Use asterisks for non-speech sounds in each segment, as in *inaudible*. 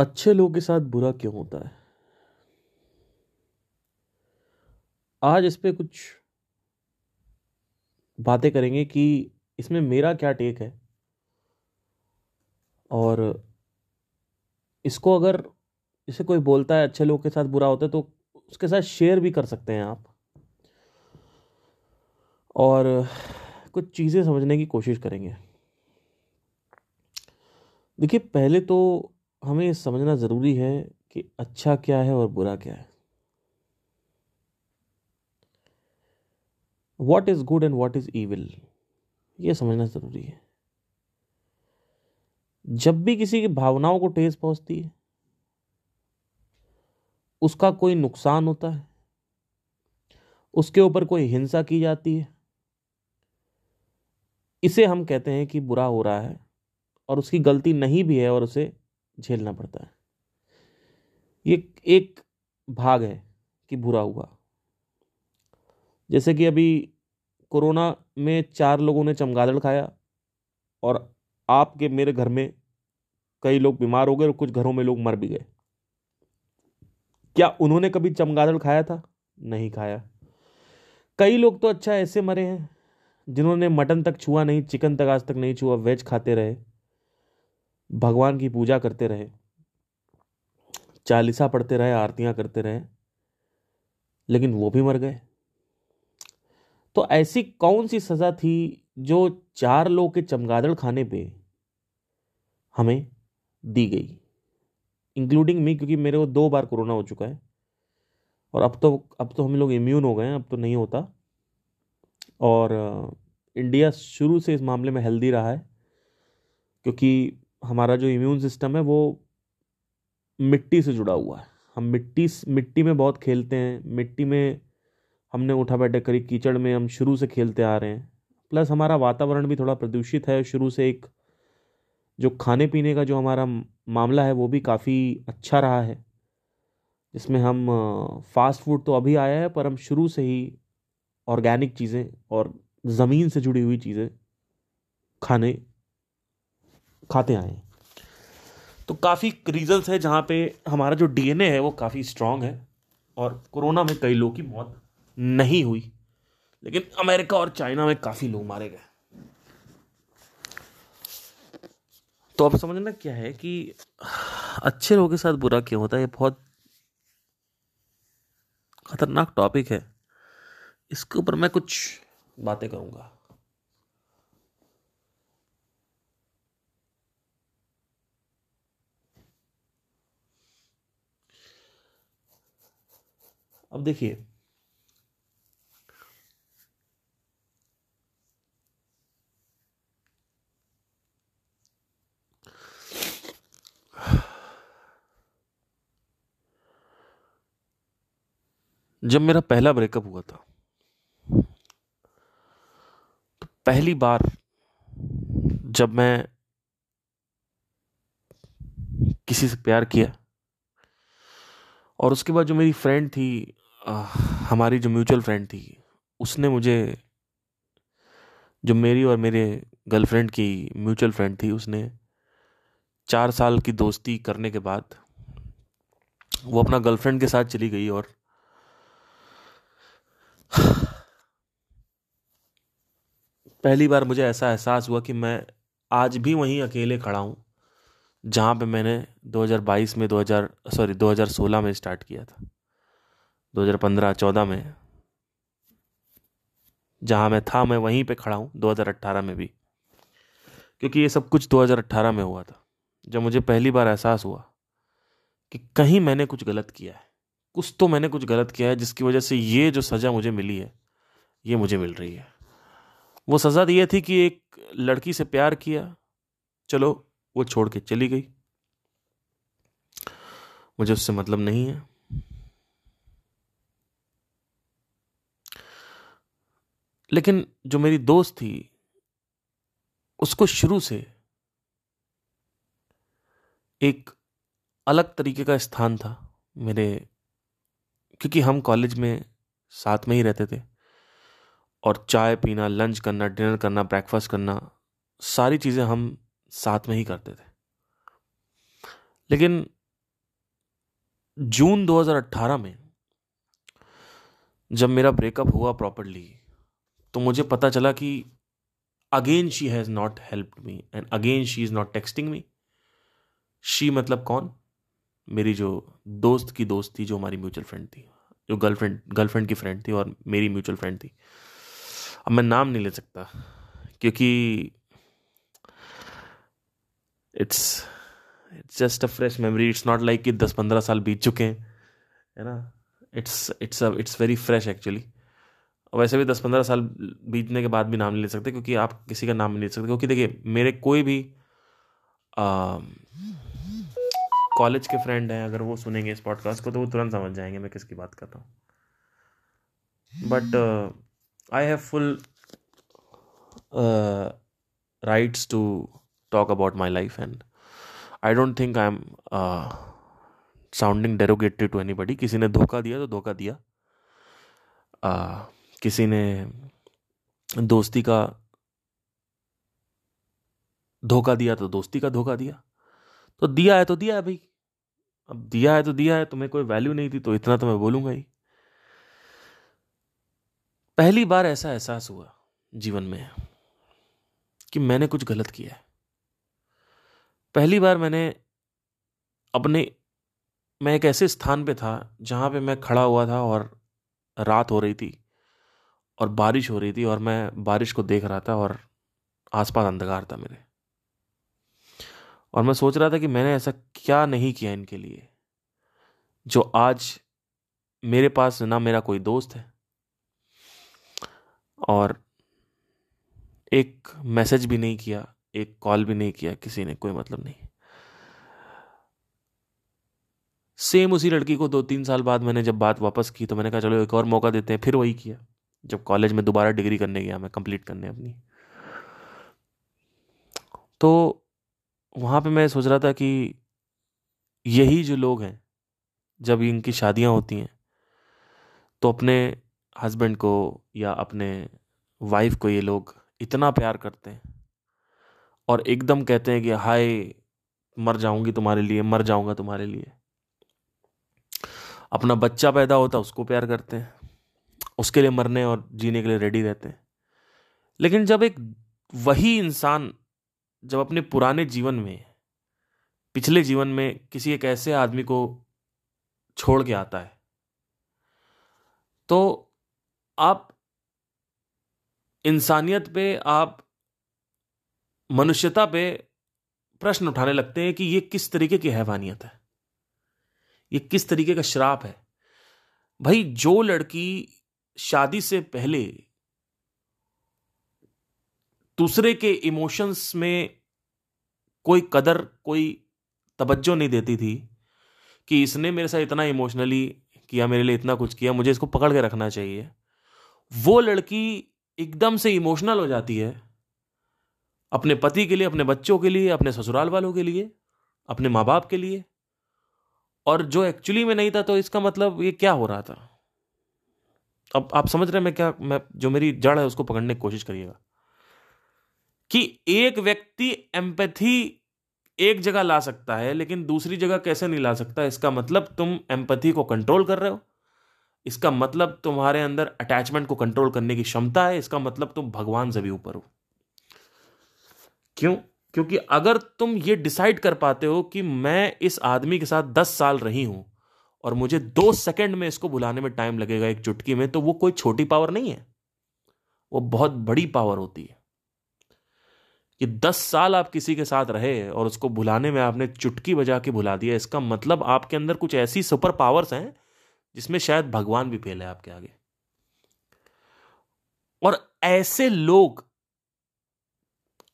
अच्छे लोगों के साथ बुरा क्यों होता है? आज इस पर कुछ बातें करेंगे कि इसमें मेरा क्या टेक है? और इसको अगर, इसे कोई बोलता है अच्छे लोगों के साथ बुरा होता है तो उसके साथ शेयर भी कर सकते हैं आप। और कुछ चीज़ें समझने की कोशिश करेंगे। देखिए, पहले तो हमें समझना ज़रूरी है कि अच्छा क्या है और बुरा क्या है। What is good and what is evil ये समझना ज़रूरी है। जब भी किसी की भावनाओं को ठेस पहुँचती है, उसका कोई नुकसान होता है, उसके ऊपर कोई हिंसा की जाती है, इसे हम कहते हैं कि बुरा हो रहा है और उसकी गलती नहीं भी है और उसे झेलना पड़ता है। ये एक भाग है कि बुरा हुआ। जैसे कि अभी कोरोना में चार लोगों ने चमगादड़ खाया और आपके मेरे घर में कई लोग बीमार हो गए और कुछ घरों में लोग मर भी गए। क्या उन्होंने कभी चमगादड़ खाया था? नहीं खाया। कई लोग तो अच्छा ऐसे मरे हैं जिन्होंने मटन तक छुआ नहीं, चिकन तक आज तक नहीं छुआ, वेज खाते रहे। भगवान की पूजा करते रहे, चालीसा पढ़ते रहे, आरतियाँ करते रहे, लेकिन वो भी मर गए। तो ऐसी कौन सी सजा थी जो चार लोग के चमगादड़ खाने पे हमें दी गई? इंक्लूडिंग मी क्योंकि मेरे को दो बार कोरोना हो चुका है। और अब तो अब तो हम लोग इम्यून हो गए हैं, अब तो नहीं होता। और इंडिया शुरू से इस मामले में हेल्दी रहा है, क्योंकि हमारा जो इम्यून सिस्टम है, वो मिट्टी से जुड़ा हुआ है। हम मिट्टी मिट्टी में बहुत खेलते हैं। मिट्टी में हमने उठा बैठे करी, कीचड़ में हम शुरू से खेलते आ रहे हैं। प्लस हमारा वातावरण भी थोड़ा प्रदूषित है। शुरू से एक जो खाने पीने का जो हमारा मामला है, वो भी काफ़ी अच्छा रहा है। जिसमें हम फास्ट फ़ूड तो अभी आया है, पर हम शुरू से ही ऑर्गेनिक चीज़ें और ज़मीन से जुड़ी हुई चीज़ें खाने खाते आए हैं। तो काफ़ी रीजंस है जहाँ पे हमारा जो डीएनए है, वो काफ़ी स्ट्रांग है और कोरोना में कई लोगों की मौत नहीं हुई। लेकिन अमेरिका और चाइना में काफ़ी लोग मारे गए। तो अब समझना क्या है कि अच्छे लोगों के साथ बुरा क्यों होता है? ये बहुत खतरनाक टॉपिक है। इसके ऊपर मैं कुछ बातें करूँगा। अब देखिए। जब मेरा पहला ब्रेकअप हुआ था तो पहली बार जब मैं किसी से प्यार किया और उसके बाद जो मेरी फ्रेंड थी हमारी जो म्यूचुअल फ्रेंड थी, उसने मुझे, जो मेरी और मेरे गर्लफ्रेंड की म्यूचुअल फ्रेंड थी, उसने चार साल की दोस्ती करने के बाद, वो अपना गर्लफ्रेंड के साथ चली गई और पहली बार मुझे ऐसा एहसास हुआ कि मैं आज भी वहीं अकेले खड़ा हूँ, जहाँ पे मैंने 2022 में 2000 सॉरी 2016 में स्टार्ट किया था। 2015-14 में, जहाँ मैं था, मैं वहीं पे खड़ा हूँ 2018 में भी। क्योंकि ये सब कुछ 2018 में हुआ था। जब मुझे पहली बार एहसास हुआ कि कहीं मैंने कुछ गलत किया है। कुछ तो मैंने कुछ गलत किया है, जिसकी वजह से ये जो सज़ा मुझे मिली है, ये मुझे मिल रही है। वो सज़ा ये थी कि एक लड़की से प्यार किया, चलो, वो छोड़ के चली गई। मुझे उससे मतलब नहीं है। लेकिन जो मेरी दोस्त थी, उसको शुरू से एक अलग तरीके का स्थान था मेरे, क्योंकि हम कॉलेज में साथ में ही रहते थे। और चाय पीना, लंच करना, डिनर करना ब्रेकफास्ट करना, सारी चीज़ें हम साथ में ही करते थे। लेकिन जून 2018 में जब मेरा ब्रेकअप हुआ प्रॉपरली तो मुझे पता चला कि again she has not help me and again she is not texting me she मतलब कौन? मेरी जो दोस्त की दोस्त थी, जो हमारी म्यूचुअल फ्रेंड थी, जो गर्लफ्रेंड गर्लफ्रेंड की फ्रेंड थी और मेरी म्यूचुअल फ्रेंड थी। अब मैं नाम नहीं ले सकता, क्योंकि it's it's just a fresh memory it's not like कि दस पंद्रह साल बीत चुके हैं, है ना? It's it's it's very fresh actually वैसे भी दस पंद्रह साल बीतने के बाद भी नाम नहीं ले सकते क्योंकि आप किसी का नाम नहीं ले सकते। क्योंकि देखिए मेरे कोई भी कॉलेज के फ्रेंड हैं अगर वो सुनेंगे इस पॉडकास्ट को तो वो तुरंत समझ जाएँगे मैं किसकी बात कर रहा हूँ। But I have full rights to talk about my life and I don't think I am sounding derogated to any किसी ने धोखा दिया तो धोखा दिया। uh, किसी ने दोस्ती का धोखा दिया तो दोस्ती का धोखा दिया। तो दिया है तो दिया है भाई। अब दिया है तो दिया है, तुम्हें कोई वैल्यू नहीं थी तो इतना तो मैं बोलूँगा ही। पहली बार ऐसा एहसास हुआ जीवन में कि मैंने कुछ गलत किया है। पहली बार मैंने अपने, मैं एक ऐसे स्थान पे था जहाँ पे मैं खड़ा हुआ था और रात हो रही थी। और बारिश हो रही थी और मैं बारिश को देख रहा था और आसपास अंधकार था मेरे। और मैं सोच रहा था कि मैंने ऐसा क्या नहीं किया इनके लिए, जो आज मेरे पास ना मेरा कोई दोस्त है और एक मैसेज भी नहीं किया, एक कॉल भी नहीं किया, किसी ने, कोई मतलब नहीं। सेम उसी लड़की को दो तीन साल बाद मैंने जब बात वापस की तो मैंने कहा, चलो एक और मौका देते हैं। फिर वही किया। जब कॉलेज में दोबारा डिग्री करने गया मैं कंप्लीट करने अपनी। तो वहाँ पे मैं सोच रहा था कि यही जो लोग हैं, जब इनकी शादियाँ होती हैं तो अपने हस्बैंड को या अपने वाइफ को ये लोग इतना प्यार करते हैं और एकदम कहते हैं कि, हाय, मर जाऊँगी तुम्हारे लिए, मर जाऊँगा तुम्हारे लिए। अपना बच्चा पैदा होता, उसको प्यार करते हैं। उसके लिए मरने और जीने के लिए रेडी रहते हैं। लेकिन जब एक वही इंसान जब अपने पुराने जीवन में, पिछले जीवन में किसी एक ऐसे आदमी को छोड़ के आता है तो आप इंसानियत पे, आप मनुष्यता पे प्रश्न उठाने लगते हैं कि ये किस तरीके की हैवानियत है? ये किस तरीके का श्राप है? भाई, जो लड़की शादी से पहले दूसरे के इमोशंस में कोई कदर, कोई तवज्जो नहीं देती थी कि इसने मेरे साथ इतना इमोशनली किया, मेरे लिए इतना कुछ किया, मुझे इसको पकड़ के रखना चाहिए। वो लड़की एकदम से इमोशनल हो जाती है अपने पति के लिए, अपने बच्चों के लिए, अपने ससुराल वालों के लिए, अपने माँ बाप के लिए। और जो एक्चुअली में नहीं था तो इसका मतलब ये क्या हो रहा था? अब आप समझ रहे हैं मैं क्या, मैं, जो मेरी जड़ है उसको पकड़ने की कोशिश करिएगा। कि एक व्यक्ति एम्पैथी एक जगह ला सकता है, लेकिन दूसरी जगह कैसे नहीं ला सकता? इसका मतलब तुम एम्पैथी को कंट्रोल कर रहे हो। इसका मतलब तुम्हारे अंदर अटैचमेंट को कंट्रोल करने की क्षमता है। इसका मतलब तुम भगवान से भी ऊपर हो। क्यों? क्योंकि अगर तुम ये डिसाइड कर पाते हो कि मैं इस आदमी के साथ दस साल रही हूँ और मुझे दो सेकंड में इसको बुलाने में टाइम लगेगा एक चुटकी में तो वो कोई छोटी पावर नहीं है। वो बहुत बड़ी पावर होती है। कि दस साल आप किसी के साथ रहे और उसको भुलाने में आपने चुटकी बजा के भुला दिया, इसका मतलब आपके अंदर कुछ ऐसी सुपर पावर्स हैं जिसमें शायद भगवान भी फेल है आपके आगे। और ऐसे लोग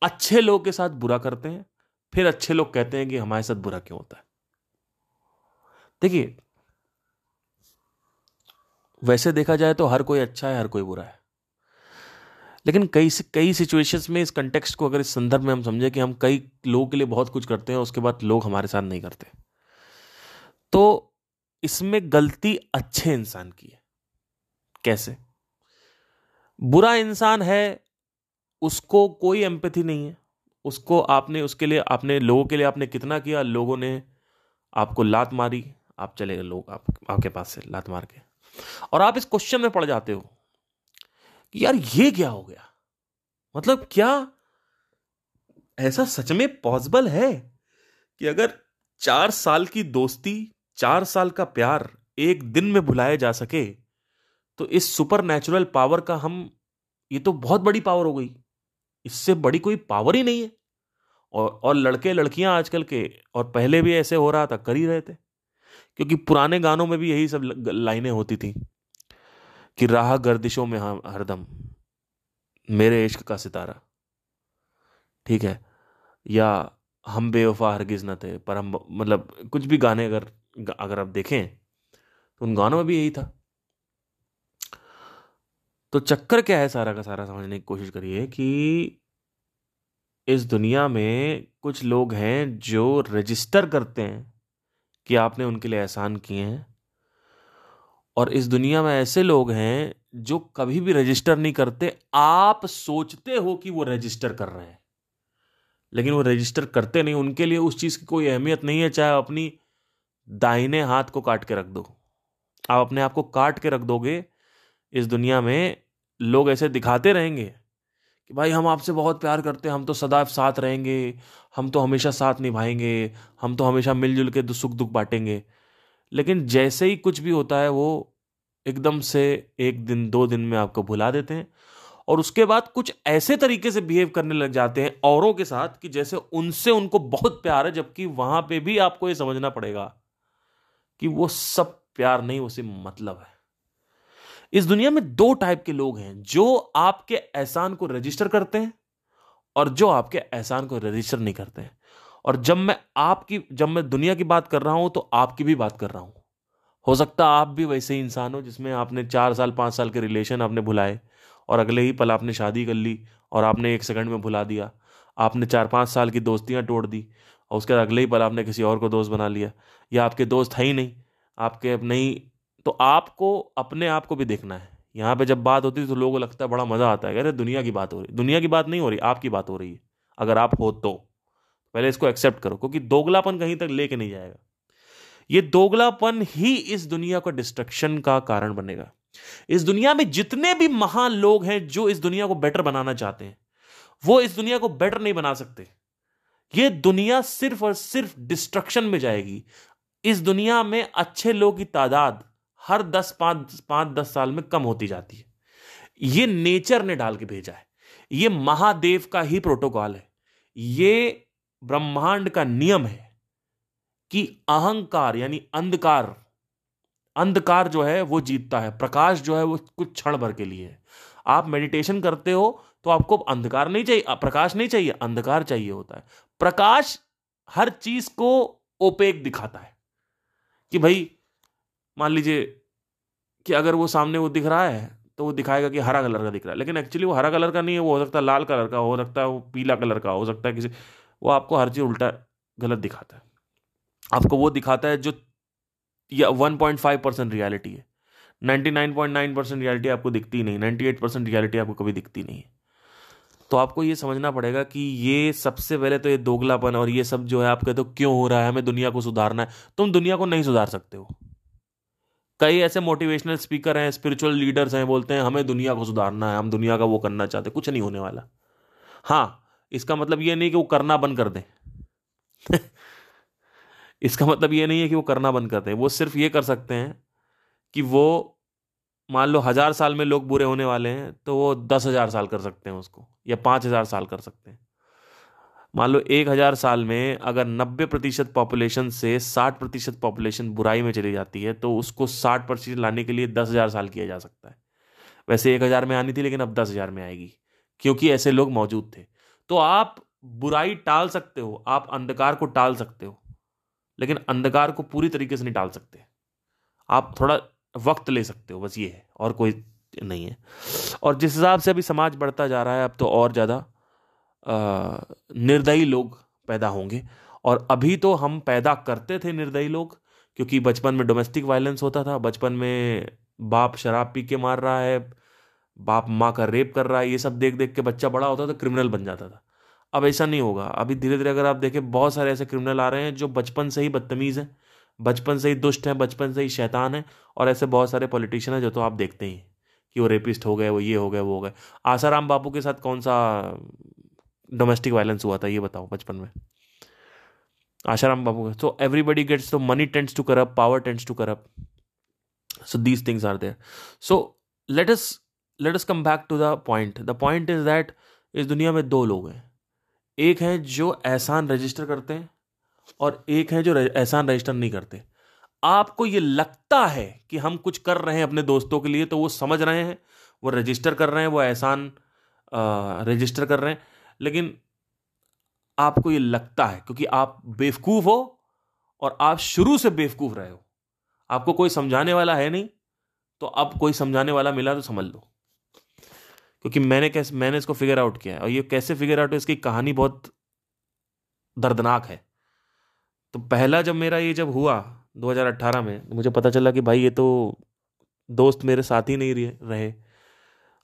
अच्छे लोग के साथ बुरा करते हैं, फिर अच्छे लोग कहते हैं कि हमारे साथ बुरा क्यों होता है? देखिए वैसे देखा जाए तो हर कोई अच्छा है, हर कोई बुरा है। लेकिन कई कई सिचुएशंस में इस कंटेक्स्ट को अगर इस संदर्भ में हम समझे कि हम कई लोगों के लिए बहुत कुछ करते हैं, उसके बाद लोग हमारे साथ नहीं करते। तो इसमें गलती अच्छे इंसान की है। कैसे? बुरा इंसान है, उसको कोई एम्पैथी नहीं है। उसको आपने, उसके लिए, आपने, लोगों के लिए आपने कितना किया, लोगों ने आपको लात मारी, आप चले गए लोग आप, आपके पास से लात मार के। और आप इस क्वेश्चन में पड़ जाते हो कि यार ये क्या हो गया? मतलब क्या ऐसा सच में पॉसिबल है कि अगर चार साल की दोस्ती, चार साल का प्यार एक दिन में भुलाया जा सके तो इस सुपर नेचुरल पावर का हम, ये तो बहुत बड़ी पावर हो गई। इससे बड़ी कोई पावर ही नहीं है। और और लड़के लड़कियाँ आजकल के, और पहले भी ऐसे हो रहा था, कर ही रहे थे। क्योंकि पुराने गानों में भी यही सब लाइनें होती थी कि राह गर्दिशों में हरदम, मेरे इश्क का सितारा। ठीक है? या हम बेवफा हरगिज न थे, पर हम मतलब कुछ भी गाने अगर अगर आप देखें तो उन गानों में भी यही था। तो चक्कर क्या है सारा का सारा समझने की कोशिश करिए कि इस दुनिया में कुछ लोग हैं जो रजिस्टर करते हैं कि आपने उनके लिए एहसान किए हैं। और इस दुनिया में ऐसे लोग हैं जो कभी भी रजिस्टर नहीं करते। आप सोचते हो कि वो रजिस्टर कर रहे हैं। लेकिन वो रजिस्टर करते नहीं। उनके लिए उस चीज़ की कोई अहमियत नहीं है। चाहे अपनी दाहिने हाथ को काट के रख दो। आप अपने आप को काट के रख दोगे। इस दुनिया में लोग ऐसे दिखाते रहेंगे। कि भाई हम आपसे बहुत प्यार करते हैं, हम तो सदा साथ रहेंगे, हम तो हमेशा साथ निभाएँगे, हम तो हमेशा मिलजुल के सुख दुख बांटेंगे। लेकिन जैसे ही कुछ भी होता है, वो एकदम से एक दिन, दो दिन में आपको भुला देते हैं। और उसके बाद कुछ ऐसे तरीके से बिहेव करने लग जाते हैं औरों के साथ कि जैसे उनसे उनको बहुत प्यार है, जबकि वहाँ पे भी आपको ये समझना पड़ेगा कि वो सब प्यार नहीं सिर्फ़ मतलब है। इस दुनिया में दो टाइप के लोग हैं, जो आपके एहसान को रजिस्टर करते हैं और जो आपके एहसान को रजिस्टर नहीं करते हैं। और जब मैं आपकी, जब मैं दुनिया की बात कर रहा हूँ तो आपकी भी बात कर रहा हूँ। हो सकता आप भी वैसे ही इंसान हो, जिसमें आपने चार साल, पाँच साल के रिलेशन आपने भुलाए और अगले ही पल आपने शादी कर ली और आपने एक सेकंड में भुला दिया। आपने चार, पाँच साल की दोस्तियाँ तोड़ दी और उसके अगले ही पल आपने किसी और को दोस्त बना लिया। या आपके दोस्त है ही नहीं। आपके नहीं तो आपको, अपने आप को भी देखना है। यहाँ पे जब बात होती है तो लोगों को लगता है बड़ा मज़ा आता है अरे, दुनिया की बात हो रही, दुनिया की बात नहीं हो रही, आपकी बात हो रही है। अगर आप हो तो। पहले इसको एक्सेप्ट करो, क्योंकि दोगलापन कहीं तक लेके नहीं जाएगा। ये दोगलापन ही इस दुनिया का डिस्ट्रक्शन का कारण बनेगा। इस दुनिया में जितने भी महान लोग हैं जो इस दुनिया को बेटर बनाना चाहते हैं, वो इस दुनिया को बेटर नहीं बना सकते। ये दुनिया सिर्फ़ और सिर्फ़ डिस्ट्रक्शन में जाएगी। इस दुनिया में अच्छे लोग की तादाद हर दस, पाँच पाँच, दस साल में कम होती जाती है। ये नेचर ने डाल के भेजा है। ये महादेव का ही प्रोटोकॉल है। ये ब्रह्मांड का नियम है कि अहंकार यानी अंधकार अंधकार जो है वो जीतता है। प्रकाश जो है वो कुछ क्षण भर के लिए है। आप मेडिटेशन करते हो तो आपको अंधकार नहीं चाहिए, प्रकाश नहीं चाहिए, अंधकार चाहिए होता है। प्रकाश हर चीज़ को ओपेक दिखाता है कि भाई, मान लीजिए कि अगर वो सामने वो दिख रहा है तो वो दिखाएगा कि हरा कलर का दिख रहा है। लेकिन एक्चुअली वो हरा कलर का नहीं है, वो हो सकता है लाल कलर का, हो सकता है वो पीला कलर का, हो सकता है किसी, वो आपको हर चीज़ उल्टा गलत दिखाता है। आपको वो दिखाता है जो, या one point five percent reality है। Ninety nine point nine percent reality आपको दिखती नहीं नाइन्टी एट परसेंट रियलिटी आपको कभी दिखती नहीं है। तो आपको ये समझना पड़ेगा कि ये सबसे पहले तो ये दोगलापन और ये सब जो है आप कहते हो क्यों हो रहा है, हमें दुनिया को सुधारना है। तुम दुनिया को नहीं सुधार सकते हो। कई ऐसे मोटिवेशनल स्पीकर हैं स्पिरिचुअल लीडर्स हैं, बोलते हैं, हमें दुनिया को सुधारना है, हम दुनिया का वो करना चाहते कुछ नहीं होने वाला। हाँ इसका मतलब ये नहीं कि वो करना बंद कर दें। *laughs* इसका मतलब ये नहीं है कि वो करना बंद कर दें। वो सिर्फ़ ये कर सकते हैं कि वो, मान लो हज़ार साल में लोग बुरे होने वाले हैं तो वो दस हज़ार साल कर सकते हैं उसको, या पाँच हज़ार साल कर सकते हैं। मान लो एक हज़ार साल में अगर नब्बे प्रतिशत पॉपुलेशन से साठ प्रतिशत पॉपुलेशन बुराई में चली जाती है तो उसको साठ प्रतिशत लाने के लिए दस हज़ार साल किया जा सकता है। वैसे एक हज़ार में आनी थी, लेकिन अब दस हज़ार में आएगी, क्योंकि ऐसे लोग मौजूद थे। तो आप बुराई टाल सकते हो, आप अंधकार को टाल सकते हो, लेकिन अंधकार को पूरी तरीके से नहीं टाल सकते। आप थोड़ा वक्त ले सकते हो, बस ये है, और कोई नहीं है। और जिस हिसाब से अभी समाज बढ़ता जा रहा है, अब तो और ज़्यादा। निर्दयी लोग पैदा होंगे। और अभी तो हम पैदा करते थे निर्दयी लोग, क्योंकि बचपन में डोमेस्टिक वायलेंस होता था, बचपन में बाप शराब पी के मार रहा है, बाप माँ का रेप कर रहा है, ये सब देख देख के बच्चा बड़ा होता था क्रिमिनल बन जाता था। अब ऐसा नहीं होगा। अभी धीरे धीरे अगर आप देखें, बहुत सारे ऐसे क्रिमिनल आ रहे हैं, जो बचपन से ही बदतमीज़ हैं, बचपन से ही दुष्ट हैं, बचपन से ही शैतान हैं, और ऐसे बहुत सारे पॉलिटिशियन हैं, जो तो आप देखते ही कि वो रेपिस्ट हो गए, वो ये हो गए, वो हो गए। आसाराम बापू के साथ कौन सा डोमेस्टिक वायलेंस हुआ था, ये बताओ बचपन में। Asaram Babu so everybody gets तो money tends to corrupt power tends to corrupt so these things are there so let us let us come back to the point the point is that इस दुनिया में दो लोग हैं। एक है जो एहसान रजिस्टर करते हैं और एक है जो एहसान रजिस्टर नहीं करते। आपको ये लगता है कि हम कुछ कर रहे हैं अपने दोस्तों के लिए तो वो समझ रहे हैं, वो रजिस्टर कर रहे हैं, वो एहसान रजिस्टर कर रहे हैं। लेकिन आपको ये लगता है, क्योंकि आप बेवकूफ़ हो और आप शुरू से बेवकूफ़ रहे हो। आपको कोई समझाने वाला है नहीं तो अब कोई समझाने वाला मिला तो समझ लो। क्योंकि मैंने कैसे, मैंने इसको फिगर आउट किया है और ये कैसे फिगर आउट है, इसकी कहानी बहुत दर्दनाक है। तो पहला जब मेरा ये जब हुआ 2018 में मुझे पता चला कि भाई ये तो दोस्त मेरे साथ ही नहीं रहे।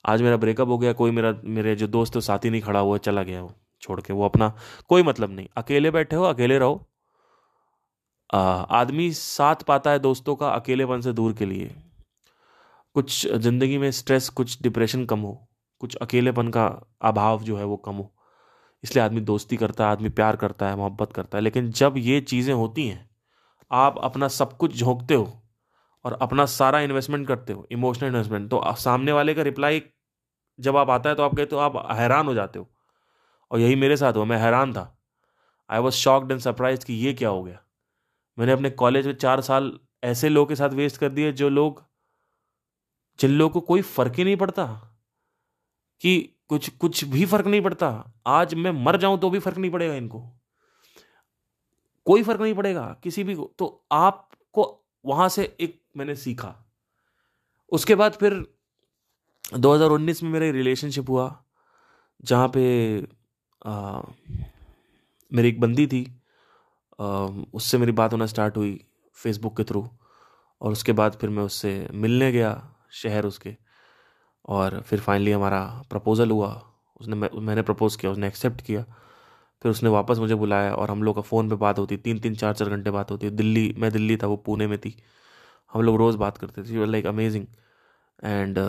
आज मेरा ब्रेकअप हो गया, कोई मेरा, मेरे जो दोस्त साथ ही नहीं खड़ा हुआ, चला गया वो, छोड़ के, वो अपना, कोई मतलब नहीं। अकेले बैठे हो, अकेले रहो। आदमी साथ पाता है दोस्तों का अकेलेपन से दूर के लिए। कुछ ज़िंदगी में स्ट्रेस कुछ डिप्रेशन कम हो, कुछ अकेलेपन का अभाव जो है वो कम हो। इसलिए आदमी दोस्ती करता है, आदमी प्यार करता है, मोहब्बत करता है। लेकिन जब ये चीज़ें होती हैं, आप अपना सब कुछ झोंकते हो और अपना सारा इन्वेस्टमेंट करते हो इमोशनल इन्वेस्टमेंट तो सामने वाले का रिप्लाई जब आप आता है तो आप कहते हो, आप हैरान हो जाते हो। और यही मेरे साथ हुआ, मैं हैरान था। I was shocked and surprise कि ये क्या हो गया। मैंने अपने कॉलेज में चार साल ऐसे लोगों के साथ वेस्ट कर दिए जो लोग, जिन लोगों को कोई फ़र्क ही नहीं पड़ता कि कुछ कुछ भी फ़र्क नहीं पड़ता। आज मैं मर जाऊँ तो भी फ़र्क नहीं पड़ेगा इनको। कोई फ़र्क नहीं पड़ेगा किसी भी को। तो आपको वहाँ से एक मैंने सीखा। उसके बाद फिर 2019 में मेरा रिलेशनशिप हुआ जहाँ पे आ, मेरी एक बंदी थी। आ, उससे मेरी बात होना स्टार्ट हुई फेसबुक के थ्रू और उसके बाद फिर मैं उससे मिलने गया शहर उसके और फिर फाइनली हमारा प्रपोज़ल हुआ। उसने मैं, मैंने प्रपोज़ किया उसने एक्सेप्ट किया। फिर उसने वापस मुझे बुलाया और हम लोग का फ़ोन पे बात होती तीन तीन चार चार घंटे बात होती। दिल्ली मैं दिल्ली था वो पुणे में थी। हम लोग रोज़ बात करते थे लाइक अमेजिंग एंड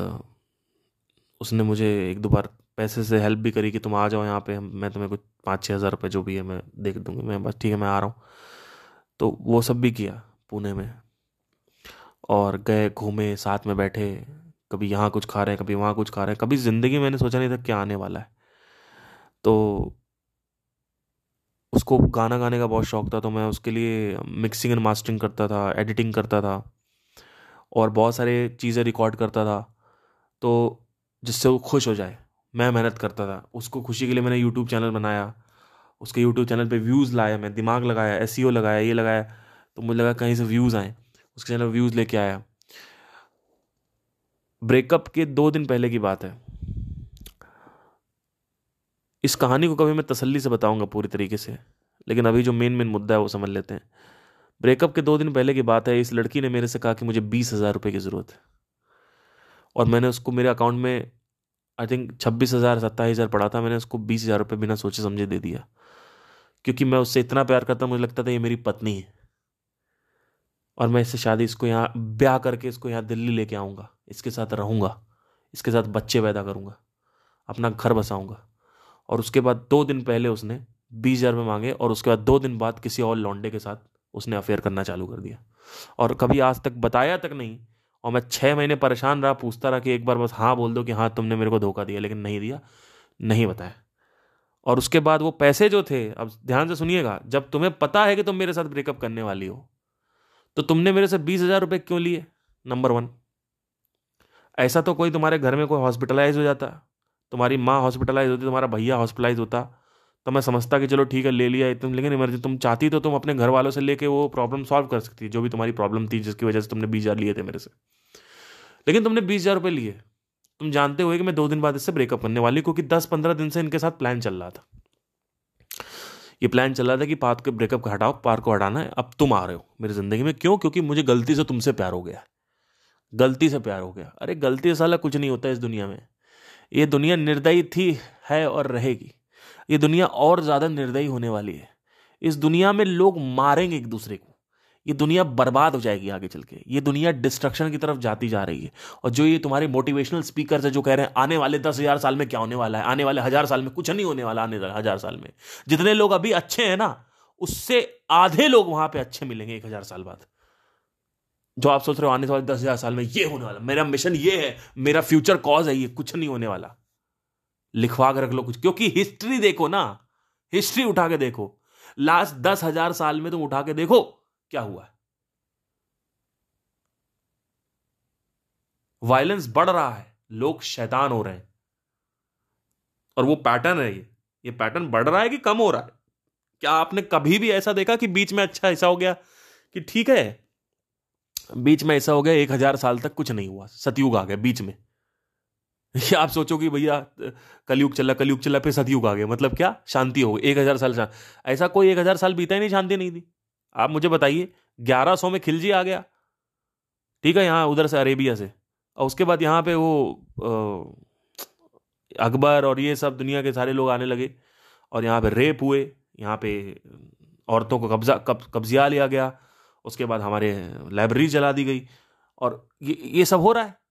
उसने मुझे एक दो बार पैसे से हेल्प भी करी कि तुम आ जाओ यहाँ पे मैं तुम्हें कुछ पाँच छः हज़ार रुपये जो भी है मैं देख दूँगी। मैं बस ठीक है, मैं आ रहा हूँ। तो वो सब भी किया पुणे में। और गए, घूमे, साथ में बैठे, कभी यहाँ कुछ खा रहे हैं, कभी वहाँ कुछ खा रहे हैं। कभी ज़िंदगी मैंने सोचा नहीं था क्या आने वाला है। तो उसको गाना गाने का बहुत शौक था तो मैं उसके लिए मिक्सिंग एंड मास्टरिंग करता था एडिटिंग करता था। और बहुत सारे चीज़ें रिकॉर्ड करता था तो जिससे वो खुश हो जाए, मैं मेहनत करता था। उसको खुशी के लिए मैंने यूट्यूब चैनल बनाया। उसके यूट्यूब चैनल पे व्यूज़ लाया मैं दिमाग लगाया एस e लगाया, ये लगाया तो मुझे लगा कहीं से व्यूज़ आए। उसके चैनल व्यूज़ लेके आया। ब्रेकअप के दो दिन पहले की बात है। इस कहानी को कभी मैं तसल्ली से बताऊँगा पूरी तरीके से, लेकिन अभी जो मेन मेन मुद्दा है वो समझ लेते हैं। ब्रेकअप के दो दिन पहले की बात है, इस लड़की ने मेरे से कहा कि मुझे बीस हज़ार रुपये की ज़रूरत है। और मैंने उसको, मेरे अकाउंट में आई थिंक छब्बीस हज़ार, सत्ताईस हज़ार पड़ा था, मैंने उसको बीस हज़ार रुपये बिना सोचे समझे दे दिया। क्योंकि मैं उससे इतना प्यार करता, मुझे लगता था ये मेरी पत्नी है। और मैं इससे शादी, इसको यहाँ, ब्याह करके इसको यहाँ दिल्ली लेके आऊँगा, इसके साथ रहूँगा, इसके साथ बच्चे पैदा करूँगा, अपना घर बसाऊँगा। और उसके बाद दो दिन पहले उसने बीस हज़ार रुपये मांगे, और उसके बाद दो दिन बाद किसी और लौंडे के साथ उसने अफेयर करना चालू कर दिया। और कभी आज तक बताया तक नहीं, और मैं छः महीने परेशान रहा, पूछता रहा कि एक बार बस हाँ बोल दो कि हाँ तुमने मेरे को धोखा दिया, लेकिन नहीं दिया, नहीं बताया। और उसके बाद वो पैसे जो थे, अब ध्यान से सुनिएगा, जब तुम्हें पता है कि तुम मेरे साथ ब्रेकअप करने वाली हो तो तुमने मेरे से बीस हज़ार रुपये क्यों लिए? नंबर वन ऐसा तो कोई तुम्हारे घर में कोई हॉस्पिटलाइज हो जाता, तुम्हारी माँ हॉस्पिटलाइज होती, तुम्हारा भैया हॉस्पिटलाइज होता तो मैं समझता कि चलो ठीक है, ले लिया तुम लेकिन इमरजेंसी, तुम चाहती तो तुम अपने घर वालों से लेके वो प्रॉब्लम सॉल्व कर सकती, जो भी तुम्हारी प्रॉब्लम थी, जिसकी वजह से तुमने बीस हज़ार लिए थे मेरे से। लेकिन तुमने बीस हज़ार रुपये लिए। तुम जानते हुए कि मैं दो दिन बाद इससे ब्रेकअप करने वाली क्योंकि दस पंद्रह दिन से इनके साथ प्लान चल रहा था। ये प्लान चल रहा था कि पार्क के ब्रेकअप को हटाओ, पार्क को हटाना है, अब तुम आ रहे हो मेरी ज़िंदगी में। क्यों? क्योंकि मुझे गलती से तुमसे प्यार हो गया गलती से प्यार हो गया। अरे, गलती से साला कुछ नहीं होता इस दुनिया में। ये दुनिया निर्दयी थी, है और रहेगी। ये दुनिया और ज़्यादा निर्दयी होने वाली है। इस दुनिया में लोग मारेंगे एक दूसरे को। ये दुनिया बर्बाद हो जाएगी आगे चल के। ये दुनिया डिस्ट्रक्शन की तरफ़ जाती जा रही है। और जो ये तुम्हारे मोटिवेशनल स्पीकर है, जो कह रहे हैं, आने वाले दस हज़ार साल में क्या होने वाला है? आने वाले हज़ार साल में कुछ नहीं होने वाला आने हज़ार साल में। जितने लोग अभी अच्छे हैं ना, उससे आधे लोग वहाँ पे अच्छे मिलेंगे एक हज़ार साल बाद। जो आप सोच रहे हो आने वाले दस हज़ार साल में ये होने वाला। मेरा मिशन ये है, मेरा फ्यूचर कॉज है, ये कुछ नहीं होने वाला। लिखवा कर रख लो कुछ। क्योंकि हिस्ट्री देखो ना। हिस्ट्री उठा के देखो। लास्ट दस हज़ार साल में तुम उठा के देखो क्या हुआ है। वायलेंस बढ़ रहा है। लोग शैतान हो रहे हैं। और वो पैटर्न है ये। ये पैटर्न बढ़ रहा है कि कम हो रहा है? क्या आपने कभी भी ऐसा देखा कि बीच में अच्छा ऐसा हो गया कि ठीक है? बीच में ऐसा हो गया, एक हज़ार साल तक कुछ नहीं हुआ। सतयुग आ गया बीच में। या *laughs* आप सोचो कि भैया, कलयुग चला कलयुग चला, फिर सतयुग आ गया। मतलब क्या? शांति हो गई। एक हज़ार साल शांति। ऐसा कोई एक हज़ार साल बीता ही नहीं, शांति नहीं थी। आप मुझे बताइए, ग्यारह सौ में खिलजी आ गया। ठीक है, यहाँ उधर से अरेबिया से। और उसके बाद यहाँ पे वो अकबर और ये सब दुनिया के सारे लोग आने लगे। और यहाँ पे रेप हुए। यहाँ पे औरतों को कब्जा, कब, कब्जिया लिया गया। उसके बाद हमारे लाइब्रेरी जला दी गई। और ये ये सब हो रहा है।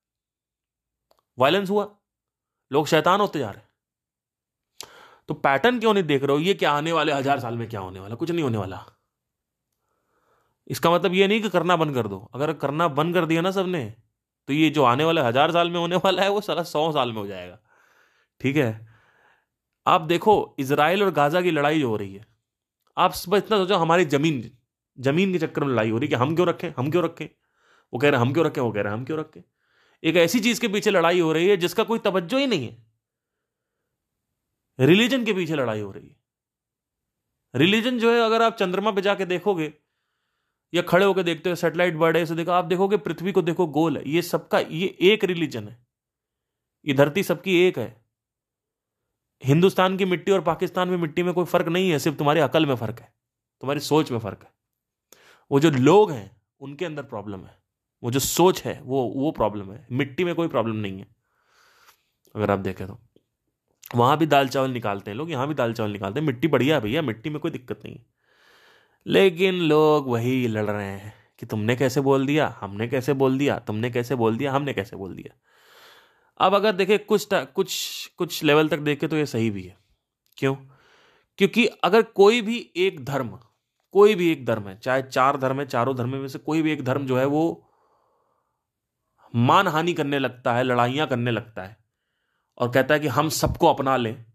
वायलेंस हुआ। लोग शैतान होते जा रहे तो पैटर्न क्यों नहीं देख रहे हो? ये क्या आने वाले, हज़ार साल में क्या होने वाला? कुछ नहीं होने वाला। इसका मतलब ये नहीं कि करना बंद कर दो। अगर करना बंद कर दिया ना सबने तो ये जो आने वाले हज़ार साल में होने वाला है, वो साला सौ साल में हो जाएगा। ठीक है? आप देखो इसराइल और गाजा की लड़ाई जो हो रही है। आप बस इतना सोचो, हमारी ज़मीन ज़मीन के चक्कर में लड़ाई हो रही है कि हम क्यों रखें, हम क्यों रखें? वो कह रहे हैं, हम क्यों रखें, वो कह रहे हैं, हम क्यों रखें? एक ऐसी चीज़ के पीछे लड़ाई हो रही है जिसका कोई तवज्जो ही नहीं है। रिलीजन के पीछे लड़ाई हो रही है। रिलीजन जो है, अगर आप चंद्रमा पे जाके देखोगे या खड़े होकर देखते हो, सेटेलाइट बर्ड है देखो, आप देखोगे पृथ्वी को देखो, गोल है। ये सबका, ये एक रिलीजन है। ये धरती सबकी एक है। हिंदुस्तान की मिट्टी और पाकिस्तान में मिट्टी में कोई फ़र्क नहीं है, सिर्फ़ तुम्हारी अकल में फ़र्क है। तुम्हारी सोच में फ़र्क है। वो जो लोग हैं, उनके अंदर प्रॉब्लम है। वो जो सोच है, वो वो प्रॉब्लम है। मिट्टी में कोई प्रॉब्लम नहीं है। अगर आप देखें तो। वहाँ भी दाल चावल निकालते हैं लोग, यहाँ भी दाल चावल निकालते हैं। मिट्टी बढ़िया है भैया, मिट्टी में कोई दिक्कत नहीं है। लेकिन लोग वही लड़ रहे हैं कि तुमने कैसे बोल दिया, हमने कैसे बोल दिया, तुमने कैसे बोल दिया, हमने कैसे बोल दिया। अब अगर देखे, कुछ कुछ कुछ लेवल तक देखे तो ये सही भी है। क्यों? क्योंकि अगर कोई भी एक धर्म, कोई भी एक धर्म है, चाहे चार धर्म है, चारों धर्म में से कोई भी एक धर्म जो है वो मानहानि करने लगता है, लड़ाइयाँ करने लगता है और कहता है कि हम सबको अपना लें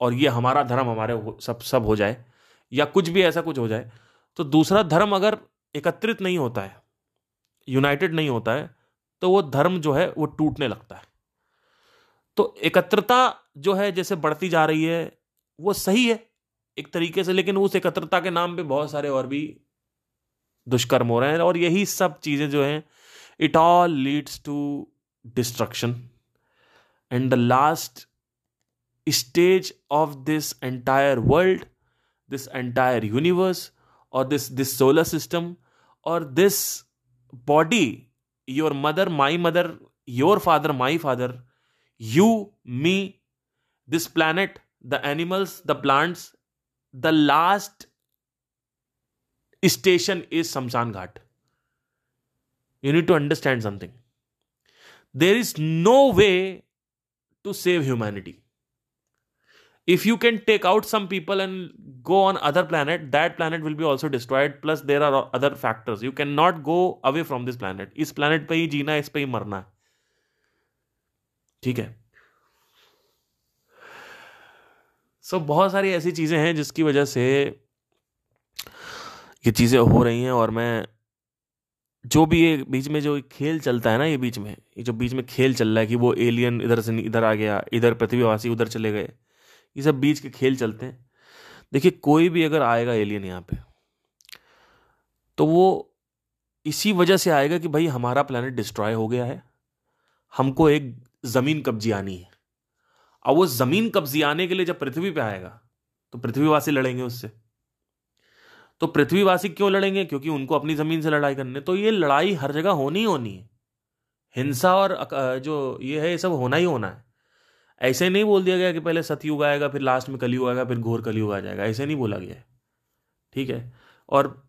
और ये हमारा धर्म हमारे सब सब हो जाए या कुछ भी ऐसा कुछ हो जाए तो दूसरा धर्म अगर एकत्रित नहीं होता है यूनाइटेड नहीं होता है तो वो धर्म जो है, वो टूटने लगता है। तो एकत्रता जो है, जैसे बढ़ती जा रही है, वो सही है एक तरीके से, लेकिन उस एकत्रता के नाम पे बहुत सारे और भी दुष्कर्म हो रहे हैं और यही सब चीज़ें जो हैं it all leads to destruction. And the last stage of this entire world this entire universe or this this solar system or this body your mother my mother your father my father you me this planet the animals the plants the last station is samshan ghat. You need to understand something there is no way to save humanity if you can take out some people and go on other planet that planet will be also destroyed plus there are other factors you can not go away from this planet इस planet पर ही जीना इस पर ही मरना ठीक है? सो so, बहुत सारी ऐसी चीज़ें हैं जिसकी वजह से ये चीज़ें हो रही हैं और मैं जो भी ये बीच में जो खेल चलता है ना ये बीच में, ये जो बीच में खेल चल रहा है कि वो एलियन इधर से इधर आ गया, इधर पृथ्वीवासी उधर चले गए, ये सब बीच के खेल चलते हैं। देखिए, कोई भी अगर आएगा एलियन यहाँ पे तो वो इसी वजह से आएगा कि भाई हमारा प्लानट डिस्ट्रॉय हो गया है, हमको एक ज़मीन कब्जी आनी है। अब वो ज़मीन कब्जी आने के लिए जब पृथ्वी पे आएगा तो पृथ्वीवासी लड़ेंगे उससे। तो पृथ्वीवासी क्यों लड़ेंगे? क्योंकि उनको अपनी ज़मीन से लड़ाई करने तो ये लड़ाई हर जगह होनी ही होनी है। हिंसा और जो ये है, ये सब होना ही होना है। ऐसे नहीं बोल दिया गया कि पहले सतयुग आएगा, फिर लास्ट में कलयुग आएगा, फिर घोर कलयुग आ जाएगा। ऐसे नहीं बोला गया है। ठीक है? और